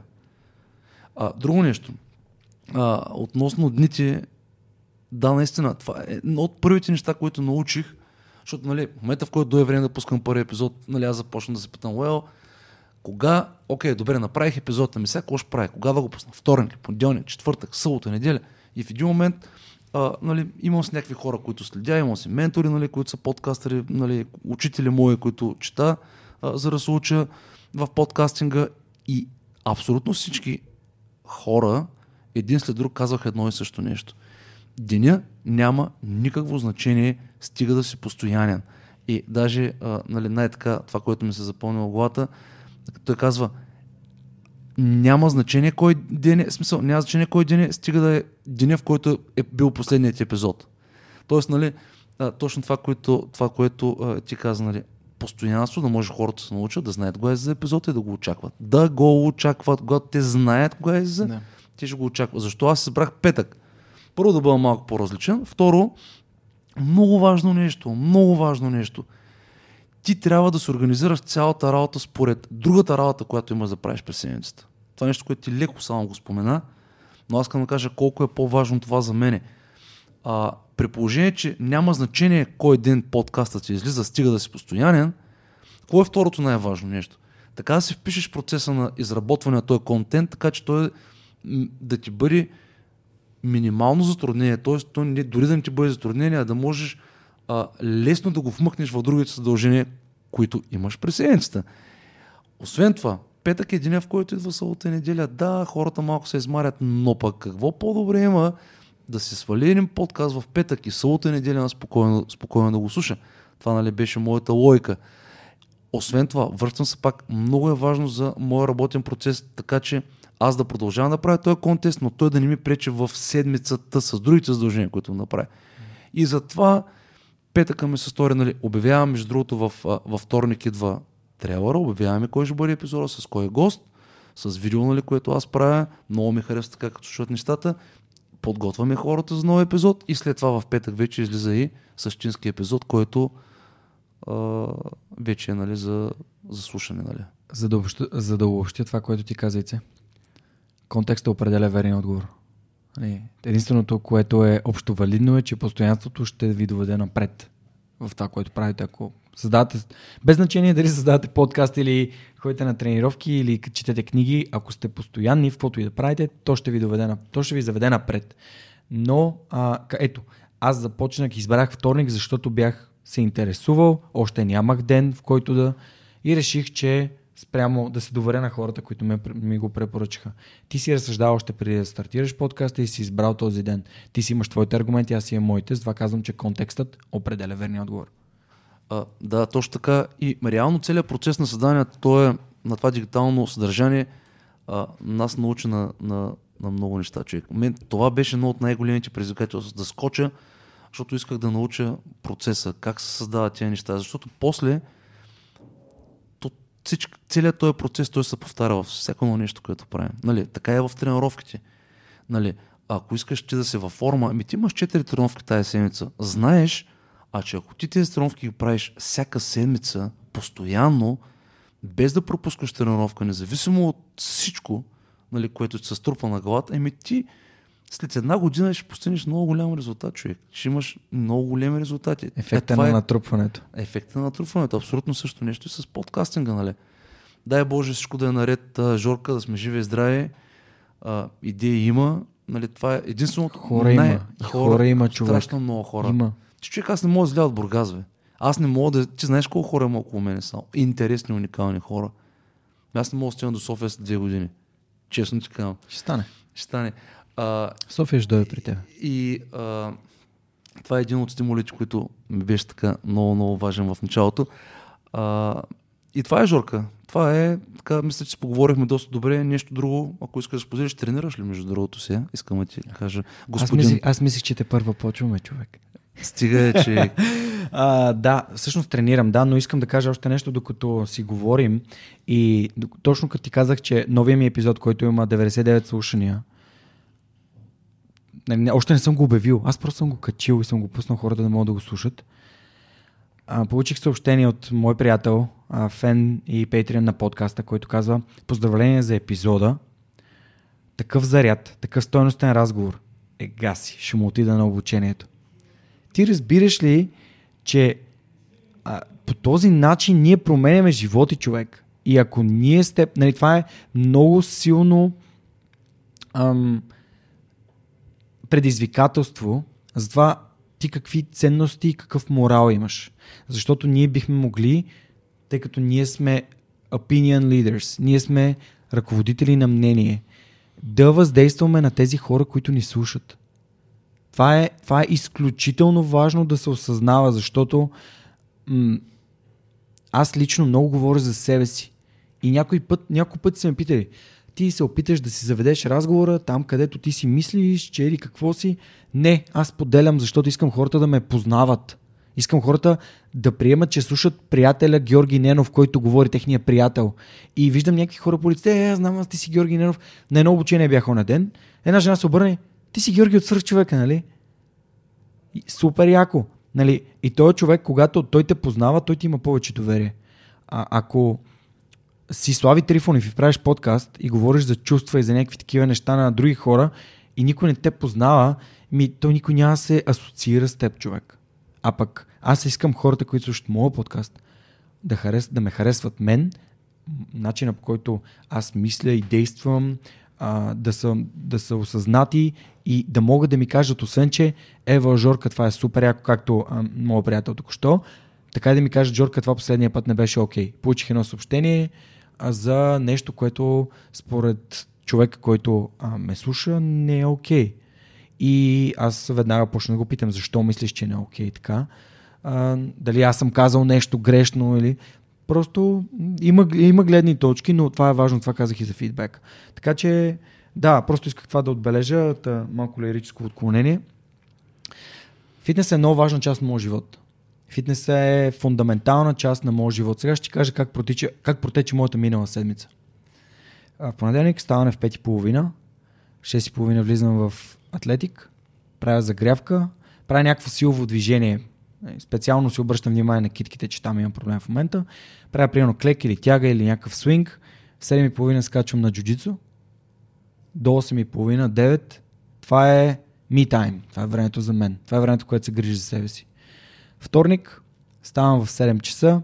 А, друго нещо. А, относно дните, да, наистина, това е едно от първите неща, които научих, защото нали, в момента, в който дойде време да пускам първи епизод, нали, аз започна да се питам, well, кога, окей, добре, направих епизод, ами сега какво ще правя? Кога да го пусна? Вторник, понеделник, четвъртък, събота, неделя. И в един момент а, нали, имам с някакви хора, които следя, имам си ментори, нали, които са подкастери, нали, учители мои, които чета, а, за да се уча в подкастинга и абсолютно всички хора един след друг казваха едно и също нещо. Деня няма никакво значение, стига да си постоянен. И даже нали, най-така това, което ми се в главата, той казва, няма значение кой ден е, смисъл, няма значение кой ден е, стига да е деня, в който е бил последният епизод. Тоест, нали, точно това, което, това, което ти каза, нали, постоянство, да може хората да се научат, да знаят кога е за епизод и да го очакват. Да го очакват, когато те знаят кога е за, те ще го очакват. Защо аз избрах петък? Първо да бъда малко по-различен. Второ, много важно нещо, много важно нещо. Ти трябва да се организираш цялата работа според другата работа, която имаш да правиш през седмицата. Това е нещо, което ти леко само го спомена, но аз искам да кажа колко е по-важно това за мене. А, при положение, че няма значение кой ден подкастът ти излиза, стига да си постоянен, какво е второто най-важно нещо? Така да си впишеш процеса на изработване на този контент, така че той да ти бъде минимално затруднение, т.е. то не, дори да не ти бъде затруднение, а да можеш а, лесно да го вмъкнеш в другите задължения, които имаш през седмицата. Освен това, петък е деня, в който идва събота и неделя. Да, хората малко се измарят, но пък какво по-добре има да се свали един подкаст в петък и събота и неделя на спокойно, спокойно да го слуша. Това нали, беше моята логика. Освен това, връщам се пак, много е важно за моя работен процес, така че аз да продължавам да правя този контест, но той да не ми пречи в седмицата с другите задължения, които направя. И затова петъка ми се стори, нали, обявявам, между другото, в, във вторник идва трейлера, обявяваме кой ще бъде епизода, с кой е гост, с видео, нали, което аз правя. Много ми харесва така, като слушат нещата. Подготвяме хората за нов епизод и след това в петък вече излиза и същински епизод, който а, вече е нали, за, за слушане. Нали. За да, обобщя, за да обобщя това, което ти каза, Ице. Контекстът определя верен отговор. Нали, единственото, което е общо валидно е, че постоянството ще ви доведе напред в това, което правите. Ако създавате, без значение дали създавате подкаст или ходите на тренировки или четете книги, ако сте постоянни в каквото и да правите, то ще ви, доведе на, то ще ви заведе напред. Но, а, ето, аз започнах, избрах вторник, защото бях се интересувал, още нямах ден, в който да... И реших, че спрямо да се доверя на хората, които ме, ми го препоръчаха. Ти си разсъждал още преди да стартираш подкаста и си избрал този ден. Ти си имаш твоите аргументи, аз си имам моите, затова казвам, че контекстът определя верния отговор. А, да, точно така. И реално целият процес на създанието то е, на това дигитално съдържание а, нас научи на, на, на много неща. Човек. Мен, това беше едно от най-големите предизвикателства да скоча, защото исках да науча процеса, как се създават тези неща. Защото после то, всички, целият този процес той се повтаря във всяко едно нещо, което правим. Нали, така е в тренировките. Нали, ако искаш ти да си във форма, ами ти имаш 4 тренировки тази седмица. Знаеш, а че ако ти тези тренировки ги правиш всяка седмица, постоянно, без да пропускаш тренировка, независимо от всичко, нали, което ти се струпва на главата, еми ти след една година ще постигнеш много голям резултат, човек. Ще имаш много големи резултати. Ефекта е, на е, натрупването. Ефекта на натрупването. Абсолютно също нещо и с подкастинга, нали? Дай Боже всичко да е наред, Жорка, да сме живи и здрави. А, идеи има. Нали, това е единственото. Хора най- има. Хора, хора има, човек. Страшно много хора. Има. Ти човек, аз не мога да изля от Бургас, бе. Аз не мога да... Ти знаеш колко хора има около мене само. Интересни, уникални хора. Аз не мога да стигна до София след две години. Честно ти казвам. Ще стане. Ще стане. А, София ще дойде при теб. И а, това е един от стимулите, които ми беше така много, много важен в началото. А, и това е Жорка. Това е, така, мисля, че си поговорихме доста добре. Нещо друго, ако искаш да споделиш, тренираш ли между другото сега? Искам да ти кажа. Господин... Аз, мислих, аз мислих, че те първа почваме, човек. Стига е, че... а, да, всъщност тренирам, да, но искам да кажа още нещо, докато си говорим. И точно като ти казах, че новия ми епизод, който има 99 слушания, не, още не съм го обявил. Аз просто съм го качил и съм го пуснал хората да могат да го слушат. А, получих съобщение от мой приятел, а, фен и пейтриан на подкаста, който казва Поздравление за епизода. Такъв заряд, такъв стойностен разговор. Е, гаси, ще му отида на обучението. Ти разбираш ли, че а, по този начин ние променяме животи човек. И ако ние сте... Нали, това е много силно ам, предизвикателство за това ти какви ценности и какъв морал имаш. Защото ние бихме могли, тъй като ние сме opinion leaders, ние сме ръководители на мнение, да въздействаме на тези хора, които ни слушат. Това е, това е изключително важно да се осъзнава, защото м- аз лично много говоря за себе си. И някой път, някой път се ме питали, ти се опиташ да си заведеш разговора там, където ти си мислиш, че или какво си. Не, аз поделям, защото искам хората да ме познават. Искам хората да приемат, че слушат приятеля Георги Ненов, който говори техния приятел. И виждам някакви хора по улицата, е, знам, аз ти си Георги Ненов. На едно обучение бях на ден. Една жена се обърне, ти си Георги от свърх човека, нали? Супер яко. Нали? И той човек, когато той те познава, той ти има повече доверие. А, ако си Слави Трифонов и правиш подкаст и говориш за чувства и за някакви такива неща на други хора и никой не те познава, ми, то никой няма да се асоциира с теб, човек. А пък аз искам хората, които слушат моя подкаст, да, харес, да ме харесват мен, начина по който аз мисля и действам, а, да, са, да са осъзнати и да могат да ми кажат, освен че Ева, Жорка, това е супер яко, както а, моят приятел току-що, така и да ми кажат, Жорка, това последния път не беше окей. Okay. Получих едно съобщение, за нещо, което според човека, който а, ме слуша, не е окей. Okay. И аз веднага почна да го питам, защо мислиш, че не е окей okay, така. А, дали аз съм казал нещо грешно или... Просто има, има гледни точки, но това е важно, това казах и за фидбек. Така че, да, просто исках това да отбележа, та, малко лирическо отклонение. Фитнес е много важна част от моят живот. Фитнес е фундаментална част на моят живот. Сега ще кажа как протече, как протече моята минала седмица. В понеделник ставане в 5.30, 6.30 влизам в атлетик, правя загрявка, правя някакво силово движение. Специално си обръщам внимание на китките, че там имам проблем в момента. Правя примерно клек или тяга или някакъв свинг. В 7.30 скачвам на джуджицу. До 8.30, 9. Това е me time. Това е времето за мен. Това е времето, което се грижи за себе си. Вторник, ставам в 7 часа.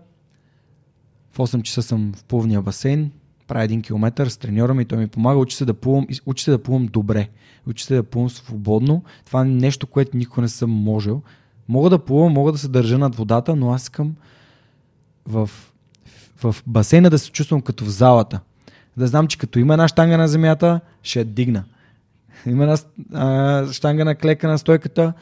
В 8 часа съм в плувния басейн. Правя един километър с треньора ми, той ми помага. Учи се да плувам, учи се да плувам добре. Учи се да плувам свободно. Това е нещо, което никога не съм можел. Мога да плувам, мога да се държа над водата, но аз искам в, в басейна да се чувствам като в залата. Да знам, че като има една штанга на земята, ще я дигна. Има една а, штанга на клека на стойката,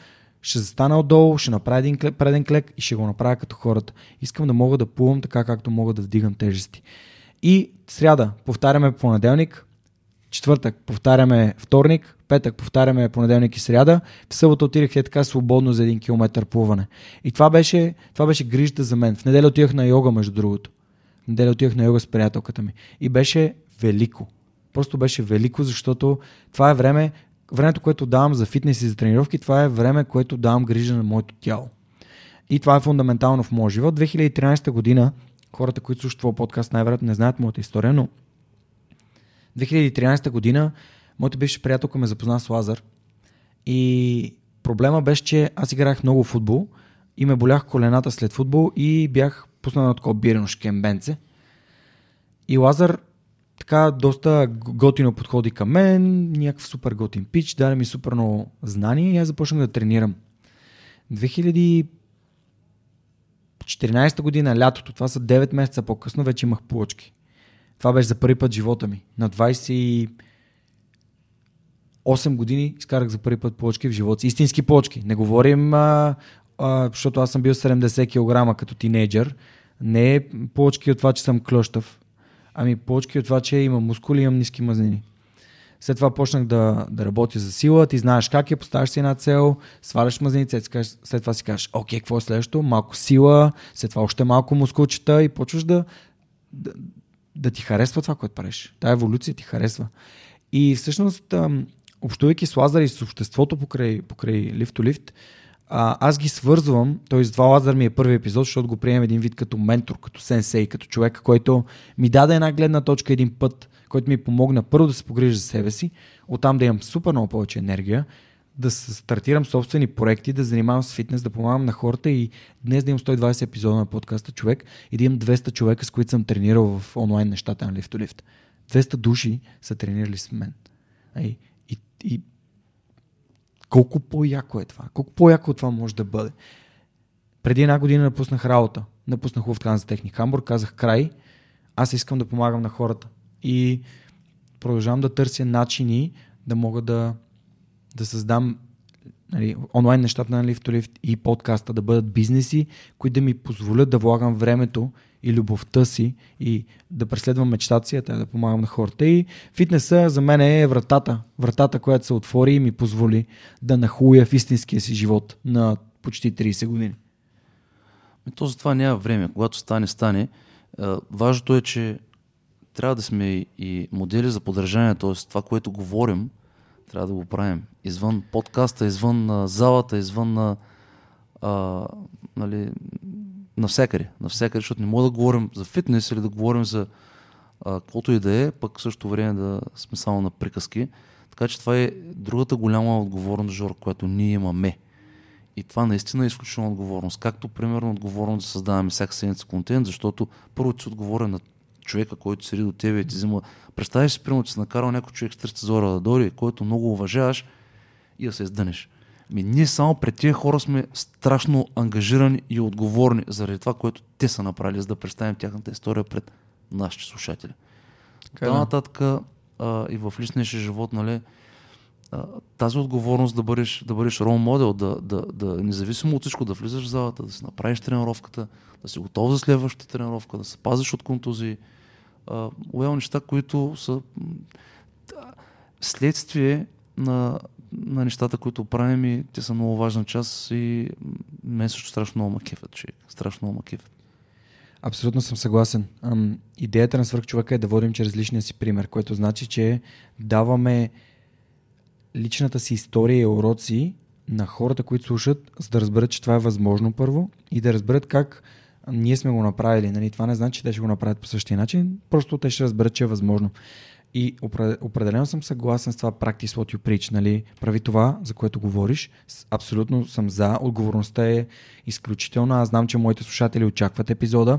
ще застана отдолу, ще направя един клек, преден клек и ще го направя като хората. Искам да мога да плувам така, както мога да вдигам тежести. И сряда повтаряме понеделник, четвъртък повтаряме вторник, петък повтаряме понеделник и сряда, в събота отидах е така свободно за един километър плуване. И това беше, това беше грижата за мен. В неделя отидах на йога, между другото. В неделя отидах на йога с приятелката ми. И беше велико. Просто беше велико, защото това е време, времето, което давам за фитнес и за тренировки, това е време, което давам грижа на моето тяло. И това е фундаментално в моя живот. 2013 година, хората, които слушат това подкаст, най-вероятно не знаят моята история, но 2013 година моята бивша приятелка ме запозна с Лазар и проблема беше, че аз играх много футбол и ме болях колената след футбол и бях пуснал на такова бирено шкембенце. И Лазар така доста готино подходи към мен, някакъв супер готин пич, даде ми супер много знания и аз започнах да тренирам. 2014 година, лятото, това са 9 месеца по-късно, вече имах плочки. Това беше за първи път живота ми. На 28 години изкарах за първи път плочки в живота. Истински плочки. Не говорим, а, а, защото аз съм бил 70 кг като тинейджър. Не е плочки от това, че съм клощав. Ами плочки от това, че имам мускули и имам ниски мазнини. След това почнах да, да работя за сила. Ти знаеш как е, поставяш си една цел, сваляш мазница, след това си кажеш, окей, какво е следващото? Малко сила, след това още малко мускулчета и почваш да, да, да ти харесва това, което правиш. Тая еволюция ти харесва. И всъщност, общувайки с Лазар и с обществото покрай, покрай лифт лифт, аз ги свързвам, т.е. два Лазар ми е първи епизод, защото го приемам един вид като ментор, като сенсей, като човек, който ми даде една гледна точка един път, който ми помогна първо да се погрижа за себе си, оттам да имам супер много повече енергия, да стартирам собствени проекти, да занимавам с фитнес, да помагам на хората и днес да имам 120 епизода на подкаста човек и да имам 200 човека, с които съм тренирал в онлайн нещата на Lift to Lift. 200 души са тренирали с мен. И, и, колко по-яко е това? Колко по-яко това може да бъде? Преди една година напуснах работа. Напуснах Луфтханза Техник Хамбург, казах край. Аз искам да помагам на хората. И продължавам да търся начини да мога да да създам нали, онлайн нещата на Lift to Lift и подкаста да бъдат бизнеси, които да ми позволят да влагам времето и любовта си и да преследвам мечтата си, да помагам на хората. И фитнеса за мен е вратата. Вратата, която се отвори и ми позволи да нахуя в истинския си живот на почти 30 години. То за това няма време. Когато стане, стане. Важното е, че трябва да сме и модели за поддържание, т.е. това, което говорим, трябва да го правим. Извън подкаста, извън залата, извън а, нали, навсякъде. Навсякъде, защото не мога да говорим за фитнес или да говорим за а, каквото и да е, пък в същото време да сме само на приказки. Така че това е другата голяма отговорност, Жор, която ние имаме. И това наистина е изключителна отговорност. Както, примерно, отговорност да създаваме всяка седмица контент, защото първо ти отговоря на човека, който седи до тебе и ти взима. Представяш си, примерно, че си накарал някой човек с 300 зора да дойде, който много уважаваш и да се издънеш. Ми, ние само пред тия хора сме страшно ангажирани и отговорни заради това, което те са направили, за да представим тяхната история пред нашите слушатели. Това нататък а, и в личния живот, нали, а, тази отговорност да бъдеш, да бъдеш рол модел, да, да, да, независимо от всичко, да влизаш в залата, да си направиш тренировката, да си готов за следващата тренировка, да се пазиш от контузии. Уел неща, които са следствие на, на нещата, които правим и те са много важна част и мен също страшно много макефът, човек. Страшно много макефът. Абсолютно съм съгласен. Ам, идеята на свърхчовека е да водим чрез личния си пример, което значи, че даваме личната си история и уроци на хората, които слушат, за да разберат, че това е възможно първо и да разберат как ние сме го направили. Нали? Това не значи, че те ще го направят по същия начин, просто те ще разберат, че е възможно. И определено съм съгласен с това practice what you preach, нали? Прави това, за което говориш. Абсолютно съм за. Отговорността е изключителна. Аз знам, че моите слушатели очакват епизода.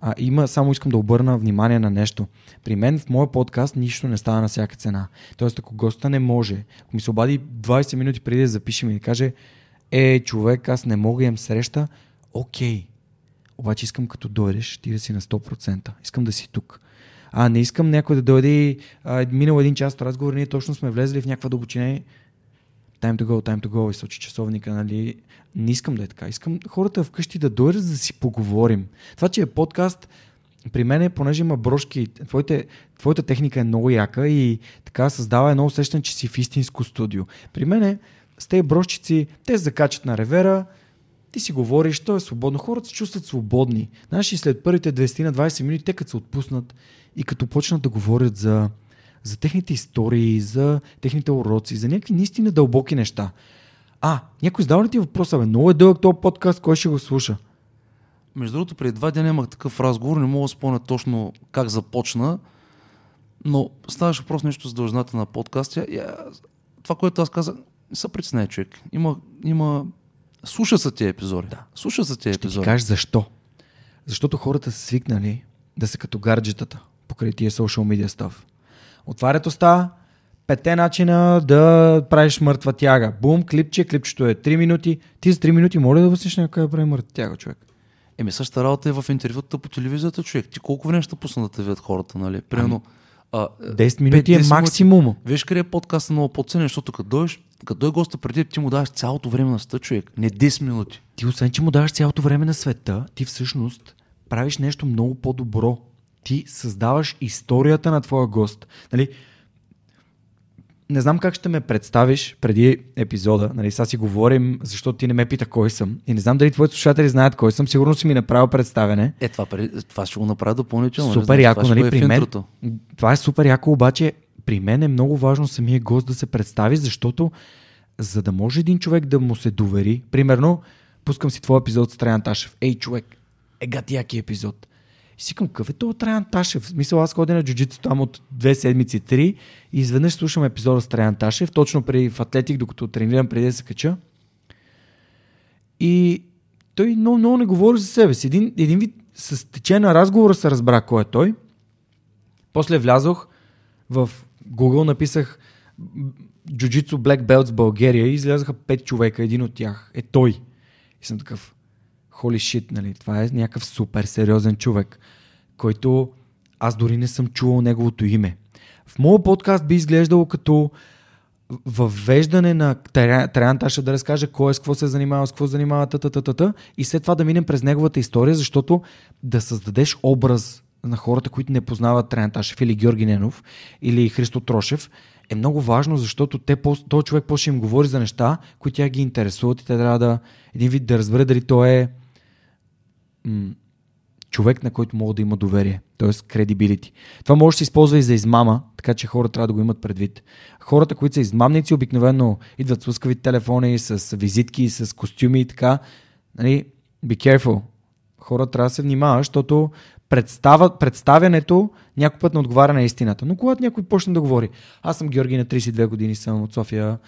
А, има, само искам да обърна внимание на нещо. При мен в моя подкаст нищо не става на всяка цена. Тоест, ако госта не може, ако ми се обади 20 минути преди да запишем и да каже, е, човек, аз не мога имам среща, окей. Обаче искам като дойдеш, ти да си на 100%. Искам да си тук. А не искам някой да дойде, а, минал един час от разговор, ние точно сме влезли в някаква дълбочина time to go, time to go и сочи часовника, нали? Не искам да е така. Искам хората вкъщи да дойдат, да си поговорим. Това, че е подкаст, при мен е, понеже има брошки, твоите, твоята техника е много яка и така създава едно усещане, че си в истинско студио. При мен е, с тези брошчици, те закачат на ревера, ти си говориш, то е свободно. Хората се чувстват свободни. Знаеш, и след първите 20 на 20 минути, те като се отпуснат и като почнат да говорят за, за техните истории, за техните уроци, за някакви наистина дълбоки неща. А, някой задава ли ти въпроса, бе, много е дълъг този подкаст, кой ще го слуша? Между другото, преди два дни имах такъв разговор, не мога да спомня точно как започна, но ставаше въпрос нещо за дължината на подкаста. Това, което аз казах, не се притесняй, човек. Има, има... Слуша са тези епизоди. Да. Слуша са тези епизоди. Ще ти кажеш защо. Защото хората са свикнали да са като гарджетата покрай тия social media став. Отварят уста, пете начина да правиш мъртва тяга. Бум, клипче, клипчето е 3 минути. Ти за 3 минути моля да възсиш някой да прави мъртва тяга, човек. Еми, същата работа е в интервюта по телевизията, човек. Ти колко време ще пусна да те видят хората, нали? Примерно, а, 10 минути 5, 10 е максимум. Виж къде е подкаста много по-ценен, защото като дойдеш, като дойде госта преди, ти му даваш цялото време на света, човек. Не 10 минути. Ти освен, че му даваш цялото време на света, ти всъщност правиш нещо много по-добро ти създаваш историята на твоя гост. Нали, не знам как ще ме представиш преди епизода. Нали, сега си говорим, защото ти не ме пита кой съм. И не знам дали твоите слушатели знаят кой съм. Сигурно си ми направил представене. Е, това, това ще го направя допълнително. Супер яко, това нали, при мен. Това е супер яко, обаче при мен е много важно самия гост да се представи, защото за да може един човек да му се довери, примерно, пускам си твой епизод с Траян Ташев. Ей, човек, е гатияки епизод. И си към, какъв е това Траян Ташев? В смисъл, аз ходя на джуджито там от две седмици, три и изведнъж слушам епизода с Траян Ташев, точно преди в Атлетик, докато тренирам преди да се кача. И той много, много не говори за себе си. Един, един вид с течение на разговора се разбра кой е той. После влязох в Google, написах Джуджицу Black Belts България и излязаха пет човека. Един от тях е той. И съм такъв, холи шит, нали? Това е някакъв супер сериозен човек, който аз дори не съм чувал неговото име. В моят подкаст би изглеждало като въвеждане на Траян Таша да разкаже кой е с какво се занимава, с какво се занимава, та, та, та, та, и след това да минем през неговата история, защото да създадеш образ на хората, които не познават Траян Ташев или Георги Ненов или Христо Трошев, е много важно, защото те, този човек после им говори за неща, които тя ги интересуват и те трябва да един вид да разбере дали той е м- човек, на който мога да има доверие, т.е. credibility. Това може да се използва и за измама, така че хората трябва да го имат предвид. Хората, които са измамници, обикновено идват с лъскави телефони, с визитки, с костюми и така. Нали, be careful. Хората трябва да се внимават, защото представа, представянето някой път не отговаря на истината. Но когато някой почне да говори, аз съм Георги на 32 години, съм от София,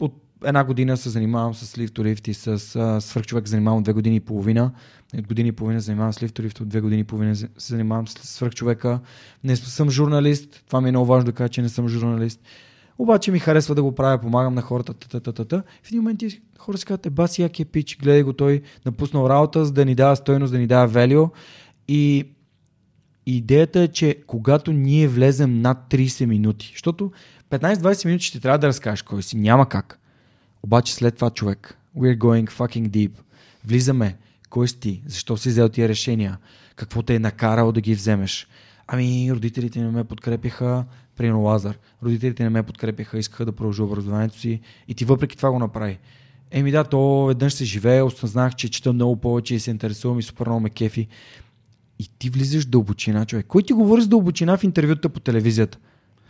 от една година се занимавам с лифторифт и с свърхчовек занимавам две години и половина. От години и половина занимавам с лифторифт, от две години и половина се занимавам с свърхчовека. Не съм журналист, това ми е много важно да кажа, че не съм журналист. Обаче ми харесва да го правя, помагам на хората. Та-та-та-та. В един момент хора си казват, е, баси як е пич, гледай го той, напуснал работа, за да ни дава стойност, да ни дава велио. И, идеята е, че когато ние влезем над 30 минути, защото 15-20 минути ще трябва да разкажеш кой си, няма как. Обаче след това човек, we're going fucking deep. Влизаме, кой си ти, защо си взел тия решения, какво те е накарало да ги вземеш. Ами, родителите не ме подкрепиха, примерно Лазар. Родителите не ме подкрепиха, искаха да продължа образованието си и ти въпреки това го направи. Еми да, то веднъж се живее, осъзнах, че чета много повече и се интересувам и супер много ме кефи. И ти влизаш в дълбочина, човек. Кой ти говори с дълбочина в интервюта по телевизията?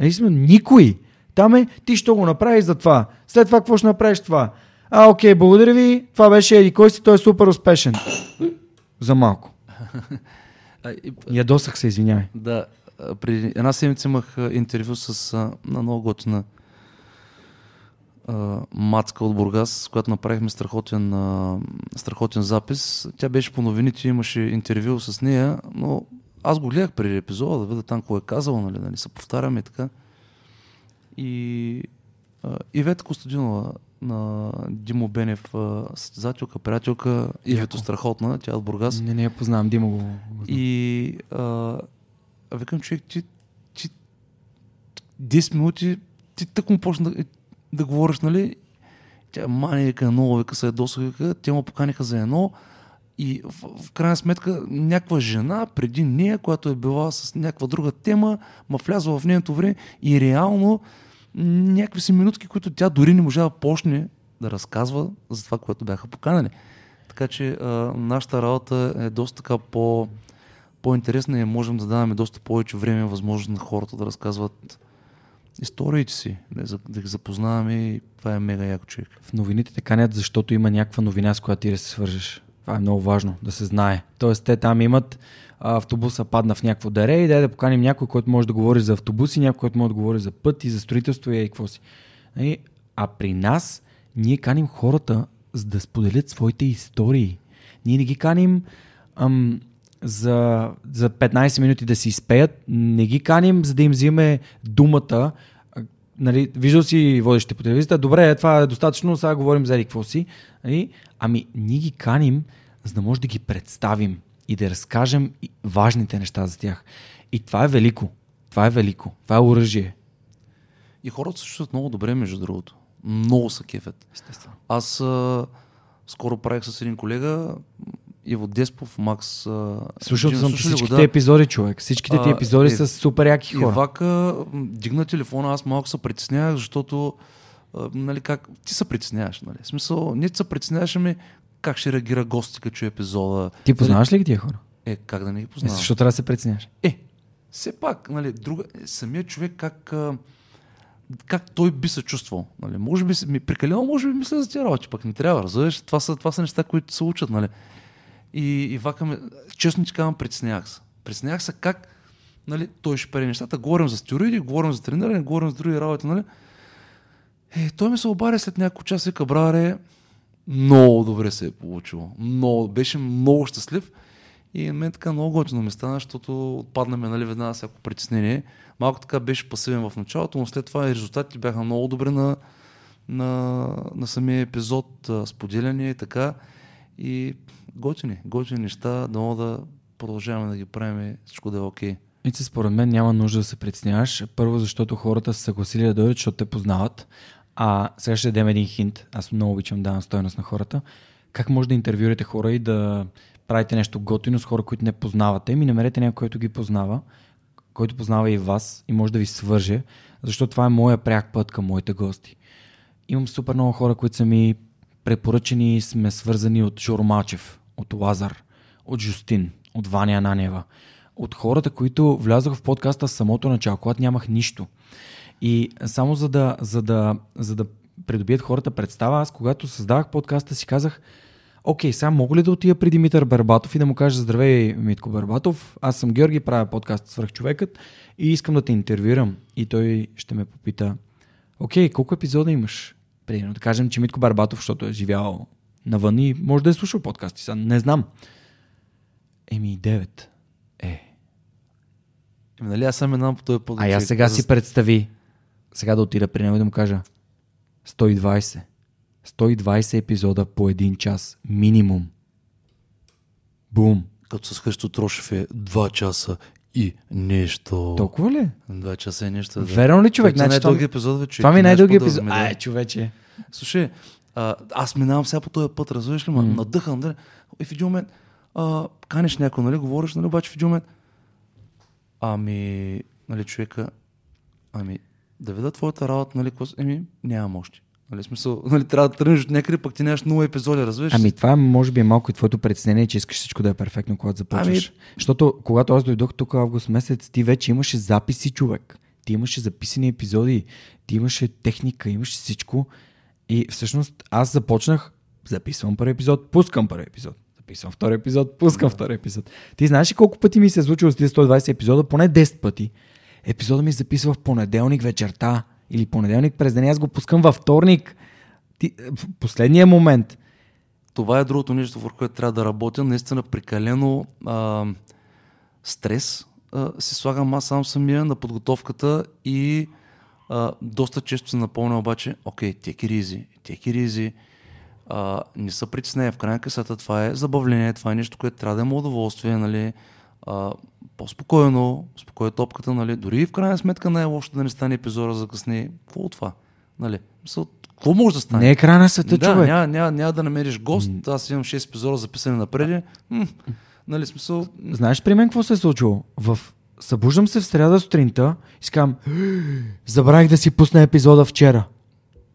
Нали сме? Никой. Там е, ти ще го направиш за това. След това какво ще направиш това? А, окей, благодаря ви. Това беше Еди. Кой си? Той е супер успешен. За малко. Ядосах се, извинявай. да, преди една седмица имах интервю с а, на много готина а, Мацка от Бургас, с която направихме страхотен, а, страхотен запис. Тя беше по новините, имаше интервю с нея, но аз го гледах преди епизода, да видя там какво е казала, нали, нали, се повтаряме и така. И а, Ивета Костадинова на Димо Бенев, състезателка, приятелка, Ивето страхотна, тя е от Бургас. Не, не я познавам. Дима го. И а, а викам, човек, ти, ти 10 минути, ти тък му почна да, говориш, нали? Тя мани, вика, много, вика, се ядоса, вика, те му поканиха за едно и в, в крайна сметка някаква жена преди нея, която е била с някаква друга тема, ма влязла в нейното време и реално някакви си минутки, които тя дори не можа да почне да разказва за това, което бяха поканали. Така че а, нашата работа е доста така по, по-интересна и можем да даваме доста повече време и възможност на хората да разказват историите си, да, ги запознаваме и това е мега яко човек. В новините те канят, защото има някаква новина, с която ти да се свържеш. Това е много важно, да се знае. Тоест, те там имат автобуса падна в някакво даре и дай да поканим някой, който може да говори за автобуси, някой, който може да говори за път и за строителство и какво си. Нали? А при нас ние каним хората за да споделят своите истории. Ние не ги каним ам, за, за 15 минути да си изпеят, не ги каним за да им взиме думата. Нали, виждал си водещите по телевизията, добре, това е достатъчно, сега говорим за какво си. Нали? Ами, ние ги каним, за да може да ги представим и да разкажем важните неща за тях. И това е велико. Това е велико. Това е оръжие. И хората се чувстват много добре, между другото. Много са кефят. Естествено. Аз а, скоро правих с един колега, Иво Деспов, Макс. А, Слушал съм всичките да. епизоди, човек. Всичките ти А, епизоди е, са супер яки хора. Вака м, дигна телефона, аз малко се притеснявах, защото а, нали, как, ти се притесняваш. Нали? В смисъл, не ти се притесняваш, ами как ще реагира гости, като епизода. Ти познаваш ли ги тия хора? Е, как да не ги Е, познавам? защо трябва да се преценяш? Е, все пак, нали, друга, е, самият човек как, а, как той би се чувствал. Нали? Може би, ми, прекалено може би мисля за тези работи, пък не трябва, разбираш? Това са, това са неща, които се учат, нали? И, и вакаме, честно ти казвам, притеснявах се. Притеснявах се как нали, той ще прави нещата. Говорим за стероиди, говорим за трениране, говорим за други работи, нали? Е, той ми се обади след няколко часа и вика, браре, много добре се е получило. Много, беше много щастлив. И мен така много готино ми стана, защото отпаднаме нали, веднага всяко притеснение. Малко така беше пасивен в началото, но след това резултатите бяха много добре на, на, на самия епизод, споделяне и така. И готини, готини неща, да мога да продължаваме да ги правим всичко да е окей. Ице, според мен няма нужда да се притесняваш. Първо, защото хората са съгласили да дойдат, защото те познават. А сега ще дадем един хинт. Аз много обичам да давам стойност на хората. Как може да интервюирате хора и да правите нещо готино с хора, които не познавате? Ми намерете някой, който ги познава, който познава и вас и може да ви свърже, защото това е моя пряк път към моите гости. Имам супер много хора, които са ми препоръчени сме свързани от Жоро Малчев, от Лазар, от Жустин, от Ваня Ананева, от хората, които влязох в подкаста в самото начало, когато нямах нищо. И само за да, за да, за да придобият хората представа, аз когато създавах подкаста си казах, окей, сега мога ли да отида при Димитър Барбатов и да му кажа здравей, Митко Барбатов, аз съм Георги, правя подкаст Свърхчовекът и искам да те интервюирам. И той ще ме попита, окей, колко епизода имаш? Примерно да кажем, че Митко Барбатов, защото е живял навън и може да е слушал подкасти, сега не знам. Еми, 9. Е, Еми, нали, аз съм една по този път. а я сега си представи, сега да отида при него и да му кажа 120. 120 епизода по един час. Минимум. Бум. Като с Христо Трошев е 2 часа и нещо. Толкова ли? Два часа и нещо. Да. Верно ли, човек? Това е Значи, най-дълги епизод, вече. Това ми е най-дълги епизод. Ай, човече. Слушай, а, аз минавам сега по този път, разбираш ли, ма, надъхан, нали? И в един момент, а, канеш някой, нали, говориш, нали, обаче в един момент, ами, нали, човека, ами, да видя твоята работа, нали, какво с- еми, нямам още. Нали, смисъл, нали, трябва да тръгнеш от някъде, пък ти нямаш нула епизоди, разбираш? Ами това може би е малко и твоето притеснение, че искаш всичко да е перфектно, когато започваш. Ами- Защото когато аз дойдох тук август месец, ти вече имаше записи, човек. Ти имаше записани епизоди, ти имаше техника, имаше всичко. И всъщност аз започнах, записвам първи епизод, пускам първи епизод. Записвам втори епизод, пускам втори епизод. Ти знаеш ли колко пъти ми се е случило с тези 120 епизода? Поне 10 пъти. Епизода ми записва в понеделник вечерта или понеделник през деня, аз го пускам във вторник. Ти, в последния момент. Това е другото нещо, върху което трябва да работя. Наистина прекалено а, стрес а, си слагам аз сам самия на подготовката и а, доста често се напомня обаче, окей, easy, take it easy. А, не са притеснения. В крайна късата това е забавление, това е нещо, което трябва да има удоволствие, нали? А, по-спокойно, спокойно топката, нали? Дори и в крайна сметка не е лошо да не стане епизода за късне. Какво от това? Нали? Мисъл, Какво може да стане? Не е край на света, да, човек. Няма, няма, няма да намериш гост. Аз имам 6 епизода записани напред. М, нали смисъл? Знаеш при мен какво се е случило? В... Събуждам се в среда сутринта и си казвам, забравих да си пусна епизода вчера.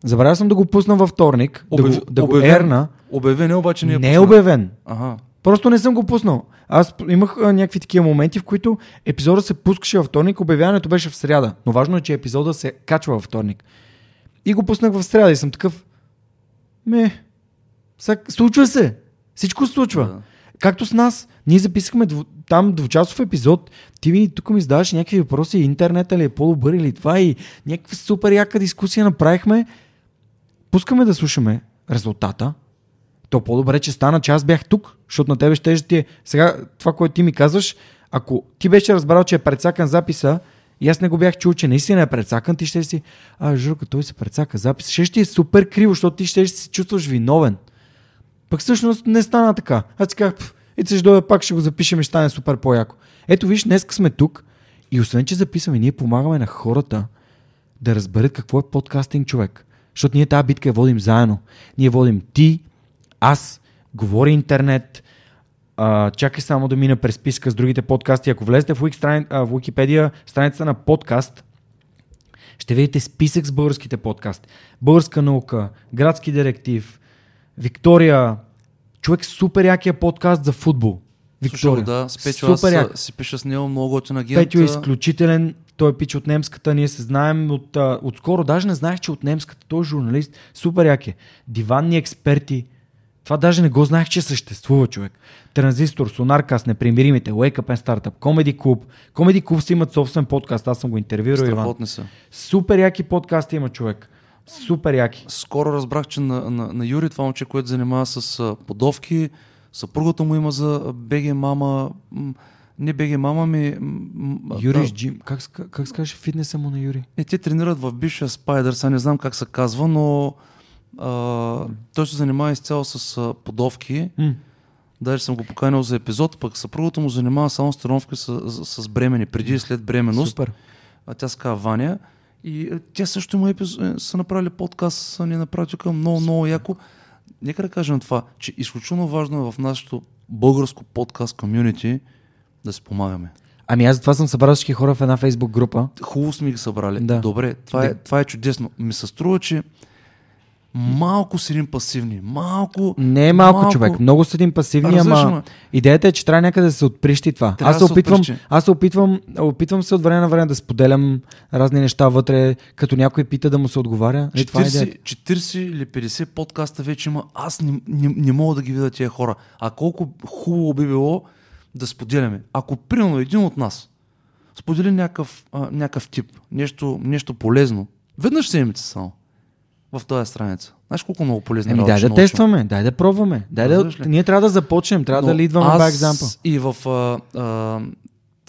Забравя съм да го пусна във вторник, да го, да го ерна. Обявен е, обаче не е Не е обявен. Ага. Просто не съм го пуснал. Аз имах а, някакви такива моменти, в които епизода се пускаше във вторник, обявяването беше в сряда. Но важно е, че епизода се качва във вторник. И го пуснах в сряда и съм такъв. Ме, сега, случва се. Всичко се случва. Да. Както с нас, ние записахме дво, там двучасов епизод, ти ми тук ми задаваш някакви въпроси, интернета ли е по-добър или това и някаква супер яка дискусия направихме. Пускаме да слушаме резултата. То по-добре, че стана, че аз бях тук, защото на тебе ще ти е... Сега, това, което ти ми казваш, ако ти беше разбрал, че е прецакан записа, и аз не го бях чул, че наистина е прецакан, ти ще си, а, Журка, той се прецака запис. Ще ще е супер криво, защото ти ще се чувстваш виновен. Пък всъщност не стана така. Аз си казах, «Пф, и ще дойде пак, ще го запишем и стане супер по-яко. Ето виж, днес сме тук и освен, че записваме, ние помагаме на хората да разберат какво е подкастинг човек. Защото ние тази битка я водим заедно. Ние водим ти, аз, говори интернет, а, чакай само да мина през списка с другите подкасти. Ако влезете в, Wiki, страни, а, в Wikipedia страницата на подкаст, ще видите списък с българските подкасти. Българска наука, градски директив, Виктория, човек супер якия подкаст за футбол. Слушал, Виктория. да, с Петю, аз супер як. а, си пиша с него много готин агент. Петю е изключителен. Той е пич от немската, ние се знаем от, а, отскоро. Даже не знаех, че от немската. Той е журналист. Супер як е. Диванни експерти. Това даже не го знаех, че съществува човек. Транзистор, Сонаркас, Непримиримите, Wake Up and Startup, Comedy Club. Comedy Club си имат собствен подкаст. Аз съм го интервюирал, Иван. Са. Супер яки подкасти има човек. Супер яки. Скоро разбрах, че на, на, на Юри, това момче, което занимава с подовки, съпругата му има за БГ мама, не БГ мама ми... м, м, Юри да, Джим. Как, как се каже фитнеса му на Юри? Е, те тренират в бившия Спайдър, сега не знам как се казва, но а, той се занимава изцяло с а, подовки. М. Даже съм го поканил за епизод, пък съпругата му занимава само с тренировки с, с, с бремени, преди и след бременност. Супер. А тя се казва Ваня. И е, тя също има епизод, е, са направили подкаст, са ни направили тук много, много яко. Нека да кажем това, че изключително важно е в нашето българско подкаст комюнити да се помагаме. Ами аз затова съм събрал всички хора в една фейсбук група. Хубаво сме ги събрали. Да. Добре, това, е, Да. това е чудесно. Ми се струва, че малко седим пасивни. Малко. Не е малко, човек. Много седим пасивни, ама ама- идеята е, че трябва някъде да се отприщи това. Трябва аз да се опитвам, отприщи. аз се опитвам, опитвам се от време на време да споделям разни неща вътре, като някой пита да му се отговаря. Е, това е 40, идеята. 40 или 50 подкаста вече има. Аз не, не, не мога да ги видя тия хора. А колко хубаво би било да споделяме. Ако примерно един от нас сподели някакъв, а, някакъв тип, нещо, нещо полезно, веднъж седмица само в тази страница. Знаеш колко много полезни Еми, работи дай да научим? тестваме, дай да пробваме. Дай да, ние трябва да започнем, трябва да Но лидваме аз by example. И в а,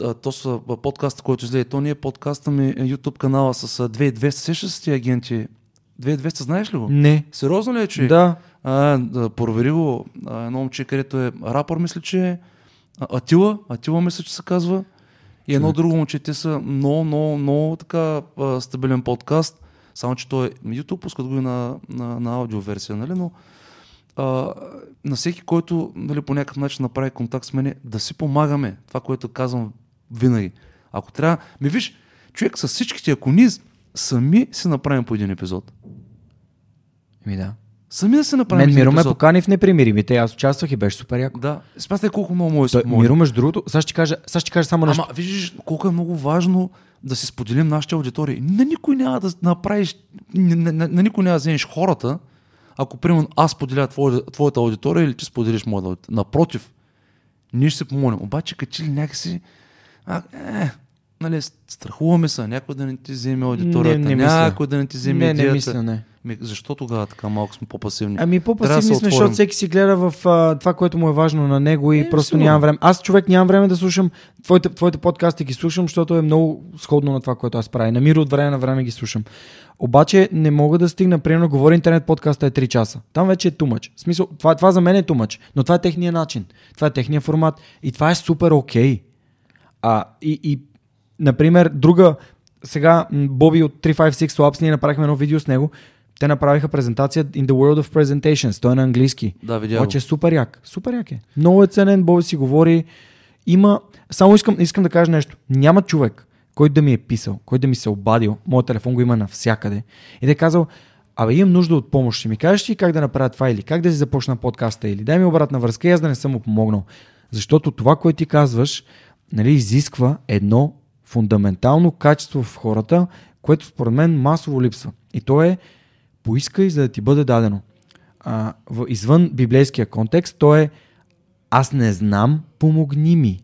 а, то са подкаста, който излезе, то не е подкаста ми, е YouTube канала с а, 2200. Сещаш се тия агенти? 2200, знаеш ли го? Не. Сериозно ли е, че? Да. А, да, провери го. А, едно момче, където е рапър, мисля, че е Атила. Атила, мисля, че се казва. И едно човек. друго момче, те са много, много, много така а, стабилен подкаст, само че той YouTube, пускат го и на, на, на аудиоверсия, нали, но а, на всеки, който нали, по някакъв начин направи контакт с мене, да си помагаме. Това, което казвам винаги. Ако трябва... Ми виж, човек с всичките, ако ние сами си направим по един епизод, Ми да. сами да си направим Мен Миро ме покани в непримиримите. Аз участвах и беше супер яко. Да, смятай колко много може Той, се. Миро, между другото, сега ще кажа, сега ще кажа само нещо. Ама виждаш колко е много важно да си споделим нашите аудитории. На никой няма да направиш, на, на, на, никой няма да вземеш хората, ако примерно аз споделя твоя, твоята аудитория или ти споделиш моята аудитория. Напротив, ние ще се помолим. Обаче, като че ли някакси, а, е, нали, страхуваме се, някой да не ти вземе аудиторията, Не, не някой да не ти вземе не, идеята. не мисля, не. Защо тогава така малко сме по-пасивни? Ами да по-пасивни сме, защото всеки си гледа в а, това, което му е важно на него и Е, просто сигурно. нямам време. Аз човек нямам време да слушам твоите, твоите подкасти, ги слушам, защото е много сходно на това, което аз правя. Намира от време на време ги слушам. Обаче не мога да стигна, примерно, говори интернет подкаста е 3 часа. Там вече е тумач. В смисъл, това, това за мен е тумач, но това е техния начин. Това е техния формат и това е супер окей. А, и, и, например, друга, сега Боби от 356 Labs, ние направихме едно видео с него. Те направиха презентация In the World of Presentations. Той е на английски. Да, видя го. Обаче е супер як. Супер як е. Много е ценен, Боби си говори. Има... Само искам, искам да кажа нещо. Няма човек, който да ми е писал, който да ми се е обадил. Моят телефон го има навсякъде. И да е казал, абе имам нужда от помощ. Ще ми кажеш ли как да направя това или как да си започна подкаста или дай ми обратна връзка и аз да не съм му помогнал. Защото това, което ти казваш, нали, изисква едно фундаментално качество в хората, което според мен масово липсва. И то е поискай, за да ти бъде дадено. А, в, извън библейския контекст, то е аз не знам, помогни ми.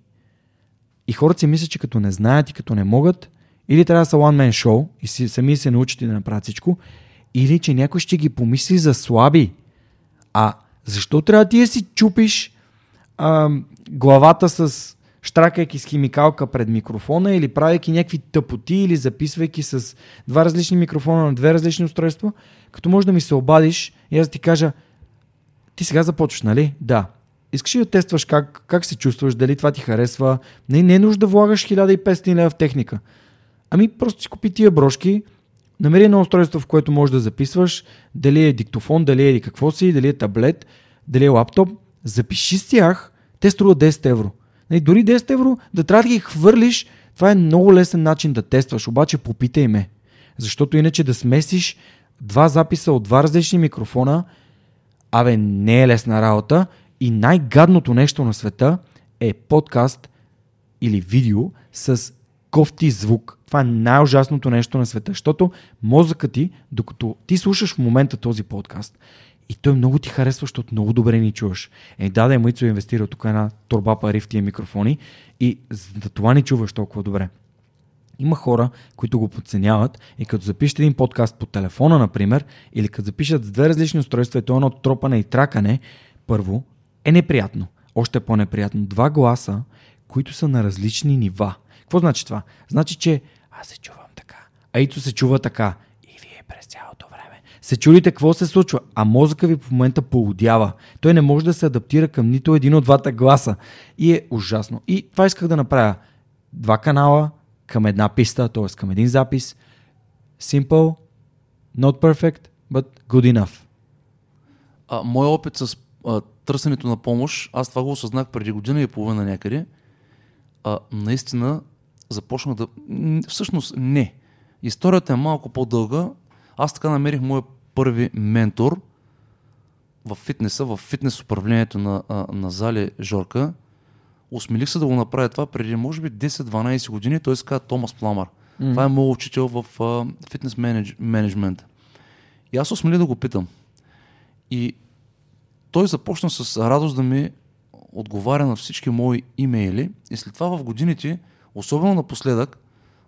И хората си мислят, че като не знаят и като не могат, или трябва да са one man show и си, сами се научат и да направят всичко, или че някой ще ги помисли за слаби. А защо трябва ти да си чупиш а, главата с штракайки с химикалка пред микрофона или правейки някакви тъпоти или записвайки с два различни микрофона на две различни устройства, като може да ми се обадиш и аз да ти кажа, ти сега започваш, нали? Да. Искаш ли да тестваш как, как се чувстваш, дали това ти харесва? Не, не е нужда да влагаш 1500 лева в техника. Ами просто си купи тия брошки, намери едно устройство, в което можеш да записваш, дали е диктофон, дали е какво си, дали е таблет, дали е лаптоп, запиши с тях, те струва 10 евро. Нали, дори 10 евро да трябва да ги хвърлиш, това е много лесен начин да тестваш, обаче попитай ме. Защото иначе да смесиш два записа от два различни микрофона, абе не е лесна работа и най-гадното нещо на света е подкаст или видео с кофти звук. Това е най-ужасното нещо на света, защото мозъкът ти, докато ти слушаш в момента този подкаст и той много ти харесва, защото много добре ни чуваш. Е, да, да, Мицо инвестира тук една турба пари в тия микрофони и за това ни чуваш толкова добре. Има хора, които го подценяват и като запишат един подкаст по телефона, например, или като запишат с две различни устройства и то едно тропане и тракане, първо е неприятно. Още по-неприятно. Два гласа, които са на различни нива. Какво значи това? Значи, че аз се чувам така, а Ито се чува така и вие през цялото време се чудите какво се случва, а мозъка ви в момента полудява. Той не може да се адаптира към нито един от двата гласа. И е ужасно. И това исках да направя. Два канала към една писта, т.е. към един запис. Simple, not perfect, but good enough. А, мой опит с а, търсенето на помощ, аз това го осъзнах преди година и половина някъде. А, наистина започнах да... Всъщност не. Историята е малко по-дълга. Аз така намерих моя първи ментор в фитнеса, в фитнес управлението на, а, на зали Жорка. Осмелих се да го направя това преди, може би, 10-12 години. Той се казва Томас Пламър. Mm. Това е моят учител в фитнес менедж, менеджмент. И аз осмелих да го питам. И той започна с радост да ми отговаря на всички мои имейли и след това в годините, особено напоследък,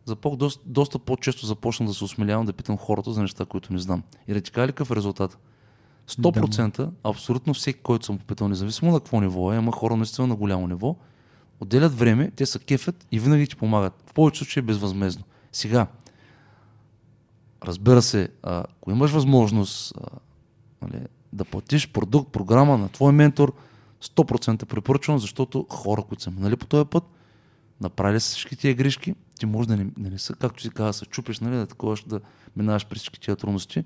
запок доста, доста по-често започна да се осмелявам да питам хората за неща, които не знам. И кажа ли какъв е резултат? 100% абсолютно всеки, който съм попитал, независимо на какво ниво е, има хора наистина на голямо ниво, отделят време, те са кефят и винаги ти помагат. В повечето случаи безвъзмезно. Сега, разбира се, ако имаш възможност нали, да платиш продукт, програма на твой ментор, 100% препоръчвам, защото хора, които са минали по този път, направили са всички тия грешки, ти може да не, не са, както си каза, се чупиш, нали, да такова, да минаваш през всички тия трудности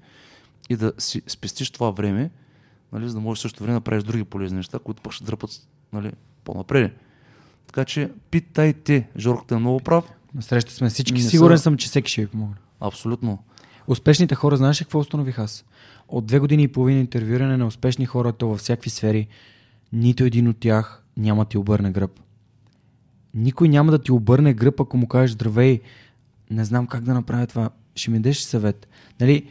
и да си спестиш това време, нали, за да можеш също време да правиш други полезни неща, които пък ще дръпат нали, по-напред. Така че питайте, Жорката е много прав. Насреща сме всички. Не са- Сигурен съм, че всеки ще ви помогне. Абсолютно. Успешните хора, знаеш какво установих аз? От две години и половина интервюиране на успешни хора, то във всякакви сфери, нито един от тях няма ти обърне гръб. Никой няма да ти обърне гръб, ако му кажеш здравей, не знам как да направя това, ще ми дадеш съвет. Нали,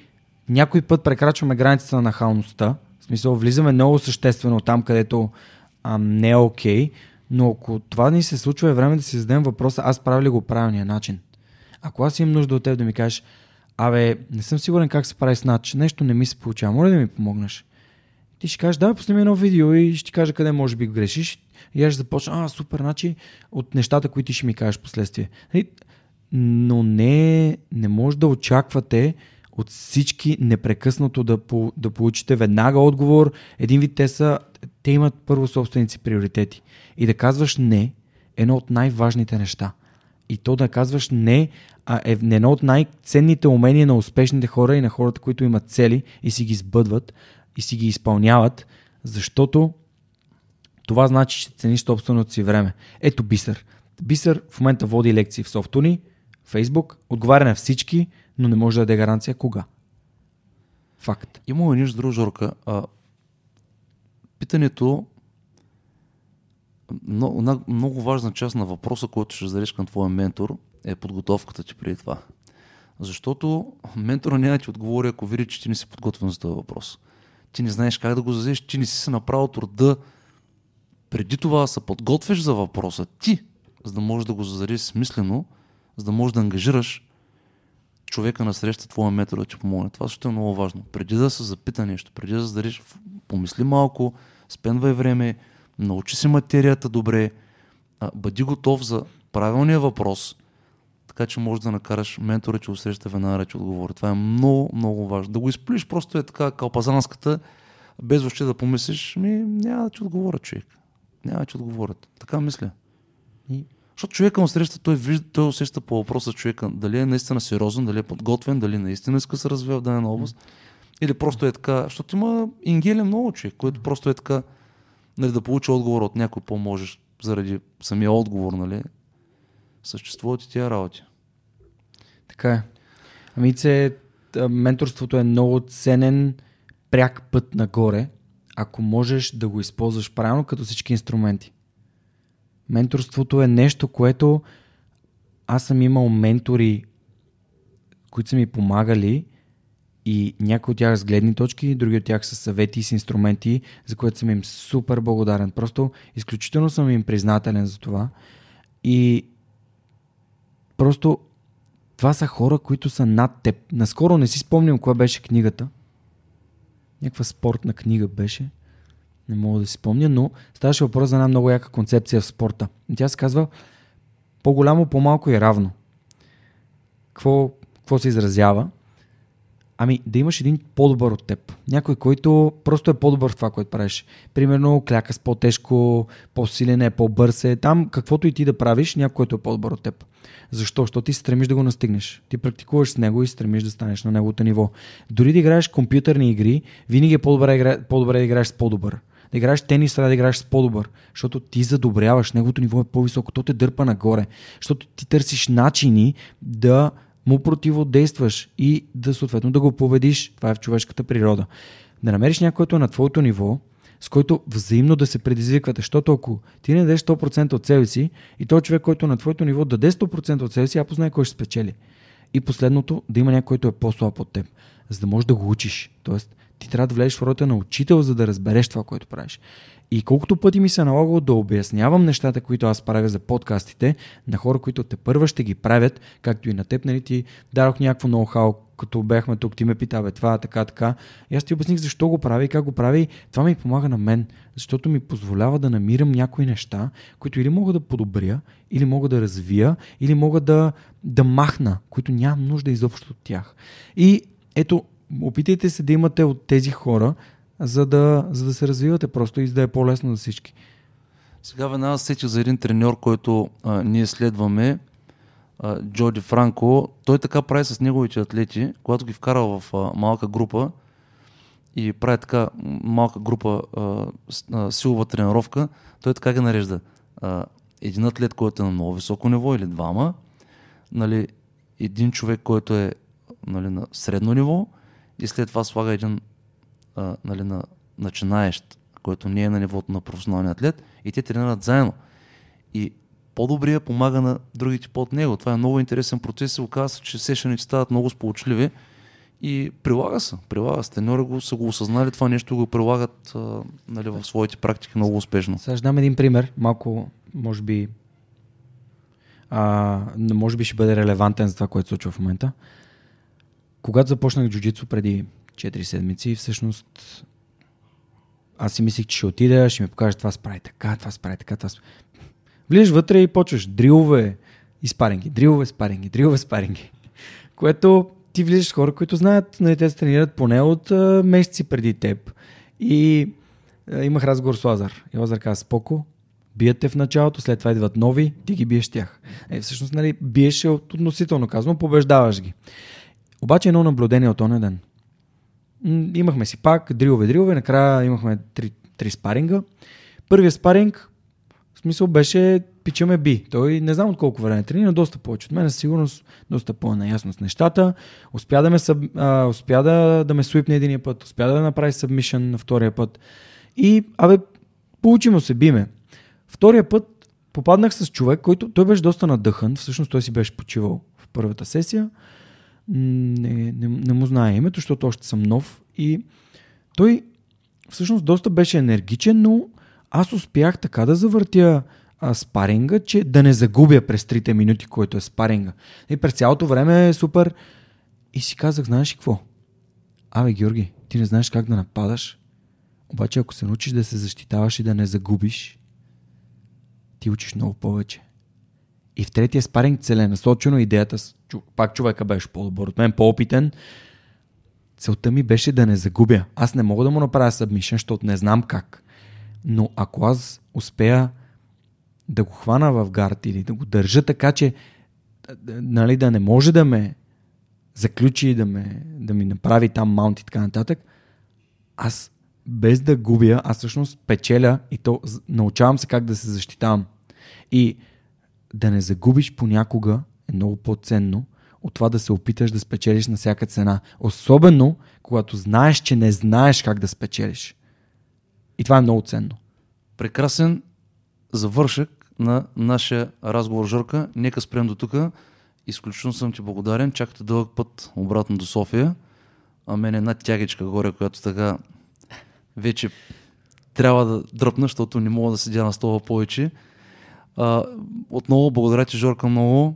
някой път прекрачваме границата на нахалността, в смисъл влизаме много съществено там, където а, не е окей, но ако това ни се случва е време да си зададем въпроса, аз правя ли го правилния начин. Ако аз имам нужда от теб да ми кажеш, абе, не съм сигурен как се прави снач, нещо не ми се получава, моля да ми помогнеш. Ти ще кажеш, да, пусни едно видео и ще ти кажа къде може би грешиш. И аз ще започна, а, супер, значи от нещата, които ще ми кажеш последствие. Но не, не може да очаквате от всички непрекъснато да, по, да получите веднага отговор. Един вид те са, те имат първо собствените си приоритети. И да казваш не едно от най-важните неща. И то да казваш не а е едно от най-ценните умения на успешните хора и на хората, които имат цели и си ги сбъдват и си ги изпълняват, защото това значи, че цениш собственото си време. Ето Бисър. Бисър в момента води лекции в Софтуни, Фейсбук, отговаря на всички, но не може да даде гаранция кога. Факт. Има нещо друго, Жорка. А, питането на- много важна част на въпроса, който ще зададеш към твоя ментор, е подготовката ти преди това. Защото ментора няма да ти отговори, ако види, че ти не си подготвен за този въпрос. Ти не знаеш как да го зададеш, ти не си се направил труда преди това да се подготвиш за въпроса ти, за да можеш да го зададеш смислено, за да можеш да ангажираш човека на среща, твоя ментор да ти помогне. Това също е много важно. Преди да се запита нещо, преди да зададеш, помисли малко, спенвай време, научи си материята добре, а, бъди готов за правилния въпрос, така че можеш да накараш ментора, че усреща веднага да ти отговори. Това е много, много важно. Да го изплиш просто е така калпазанската, без въобще да помислиш, ми няма да ти отговоря човек. Няма да ти отговорят. Така мисля. И Защото човека му среща, той, вижда, той усеща по въпроса човека дали е наистина сериозен, дали е подготвен, дали наистина иска да се развива в дадена област. Или просто е така, защото има ингели много човек, който просто е така, нали, да получи отговор от някой по-можеш заради самия отговор, нали. Съществуват и тия работи. Така е. Ами, це, менторството е много ценен пряк път нагоре, ако можеш да го използваш правилно като всички инструменти. Менторството е нещо, което аз съм имал ментори, които са ми помагали и някои от тях с гледни точки, други от тях с съвети и с инструменти, за което съм им супер благодарен. Просто изключително съм им признателен за това. И просто това са хора, които са над теб. Наскоро не си спомням коя беше книгата. Някаква спортна книга беше. Не мога да си спомня, но ставаше въпрос за една много яка концепция в спорта. И тя се казва по-голямо, по-малко и равно. Какво, какво се изразява? Ами да имаш един по-добър от теб. Някой, който просто е по-добър в това, което правиш. Примерно кляка с по-тежко, по-силен е, по-бърз е. Там каквото и ти да правиш, някой, който е по-добър от теб. Защо? Защото ти стремиш да го настигнеш. Ти практикуваш с него и стремиш да станеш на неговото ниво. Дори да играеш компютърни игри, винаги е по-добре, по-добре да играеш с по-добър. Да играеш тенис, трябва да играеш с по-добър. Защото ти задобряваш, неговото ниво е по-високо, то те дърпа нагоре. Защото ти търсиш начини да му противодействаш и да съответно да го победиш. Това е в човешката природа. Да намериш някой, който е на твоето ниво, с който взаимно да се предизвиквате. Защото ако ти не дадеш 100% от себе си и този човек, който е на твоето ниво, даде 100% от себе си, а познай кой ще спечели. И последното, да има някой, който е по-слаб от теб, за да можеш да го учиш. Тоест, ти трябва да влезеш в ролята на учител, за да разбереш това, което правиш. И колкото пъти ми се налагало да обяснявам нещата, които аз правя за подкастите, на хора, които те първа ще ги правят, както и на теб, нали ти дадох някакво ноу-хау, като бяхме тук, ти ме пита, това, така, така. И аз ти обясних защо го прави и как го прави. Това ми помага на мен, защото ми позволява да намирам някои неща, които или мога да подобря, или мога да развия, или мога да, да махна, които нямам нужда изобщо от тях. И ето, опитайте се да имате от тези хора, за да, за да се развивате просто и за да е по-лесно за всички. Сега веднага сетих за един треньор, който а, ние следваме, а, Джоди Франко. Той така прави с неговите атлети, когато ги вкара в а, малка група и прави така малка група а, а, силова тренировка, той така ги нарежда. А, един атлет, който е на много високо ниво или двама, нали, един човек, който е нали, на средно ниво и след това слага един а, нали, на начинаещ, който не е на нивото на професионалния атлет и те тренират заедно. И по-добрия помага на другите под него. Това е много интересен процес и оказва се, че сешените стават много сполучливи и прилага се. Прилага се. Треньори го са го осъзнали това нещо го прилагат а, нали, в своите практики много успешно. Сега ще дам един пример, малко, може би, а, може би ще бъде релевантен за това, което се случва в момента. Когато започнах джуджицу преди 4 седмици, всъщност аз си мислих, че ще отида, ще ми покаже това се прави така, това се прави така, това се... Влизаш вътре и почваш дрилове и спаринги, дрилове, спаринги, дрилове, спаринги. Което ти влизаш с хора, които знаят, нали, те се тренират поне от а, месеци преди теб. И а, имах разговор с Лазар. И Лазар каза, споко, бият в началото, след това идват нови, ти ги биеш тях. Е, всъщност, нали, биеш е от- относително казано, побеждаваш ги. Обаче едно наблюдение от оня ден. Имахме си пак дрилове, дрилове, накрая имахме три, три спаринга. Първият спаринг, в смисъл беше пичаме би. Той не знам от колко време тренира, доста повече от мен, със сигурност доста по-наясно с нещата. Успя да ме, съб... а, успя да, да ме свипне единия път, успя да направи събмишън на втория път. И, абе, получи му се, биме. Втория път попаднах с човек, който той беше доста надъхан, всъщност той си беше почивал в първата сесия. Не, не, не му знае името, защото още съм нов. И той всъщност доста беше енергичен, но аз успях така да завъртя а, спаринга, че да не загубя през трите минути, който е спаринга. И през цялото време е супер. И си казах, знаеш какво? Абе, Георги, ти не знаеш как да нападаш, обаче ако се научиш да се защитаваш и да не загубиш, ти учиш много повече. И в третия спаринг целенасочено идеята, пак човека беше по-добър от мен, по-опитен, целта ми беше да не загубя. Аз не мога да му направя събмишен, защото не знам как. Но ако аз успея да го хвана в гард или да го държа така, че нали, да не може да ме заключи, да, ме, да ми направи там маунт и така нататък, аз без да губя, аз всъщност печеля и то научавам се как да се защитавам. И да не загубиш понякога е много по-ценно от това да се опиташ да спечелиш на всяка цена. Особено, когато знаеш, че не знаеш как да спечелиш. И това е много ценно. Прекрасен завършък на нашия разговор, Жорка. Нека спрем до тук. Изключително съм ти благодарен. Чакате дълъг път обратно до София. А мен е една тягичка горе, която така вече трябва да дръпна, защото не мога да седя на стола повече. А, отново благодаря ти, Жорка, много.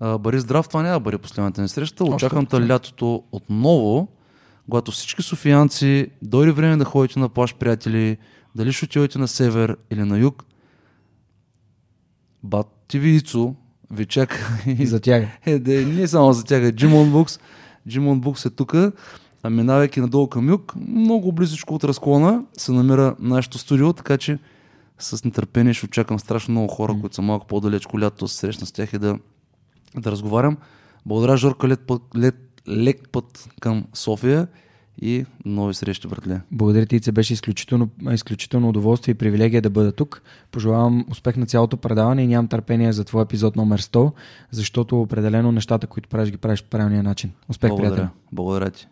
А, бъди здрав, това няма да бъде последната ни среща. Очаквам те лятото отново, когато всички софиянци дойде време да ходите на плаш, приятели, дали ще отидете на север или на юг, бат ти Вицо ви чака И за тях. е, да, не само за тях, Джимон Букс. Джимон Букс е тук, а минавайки надолу към юг, много близичко от разклона се намира нашето студио, така че с нетърпение ще очаквам страшно много хора, които са малко по-далечко лято, се срещна с тях и да, да разговарям. Благодаря, Жорка, лек път, лек, лек път към София и нови срещи, братле. Благодаря ти, Ице, беше изключително, изключително удоволствие и привилегия да бъда тук. Пожелавам успех на цялото предаване и нямам търпение за твой епизод номер 100, защото определено нещата, които правиш, ги правиш по правилния начин. Успех, приятел! Благодаря ти.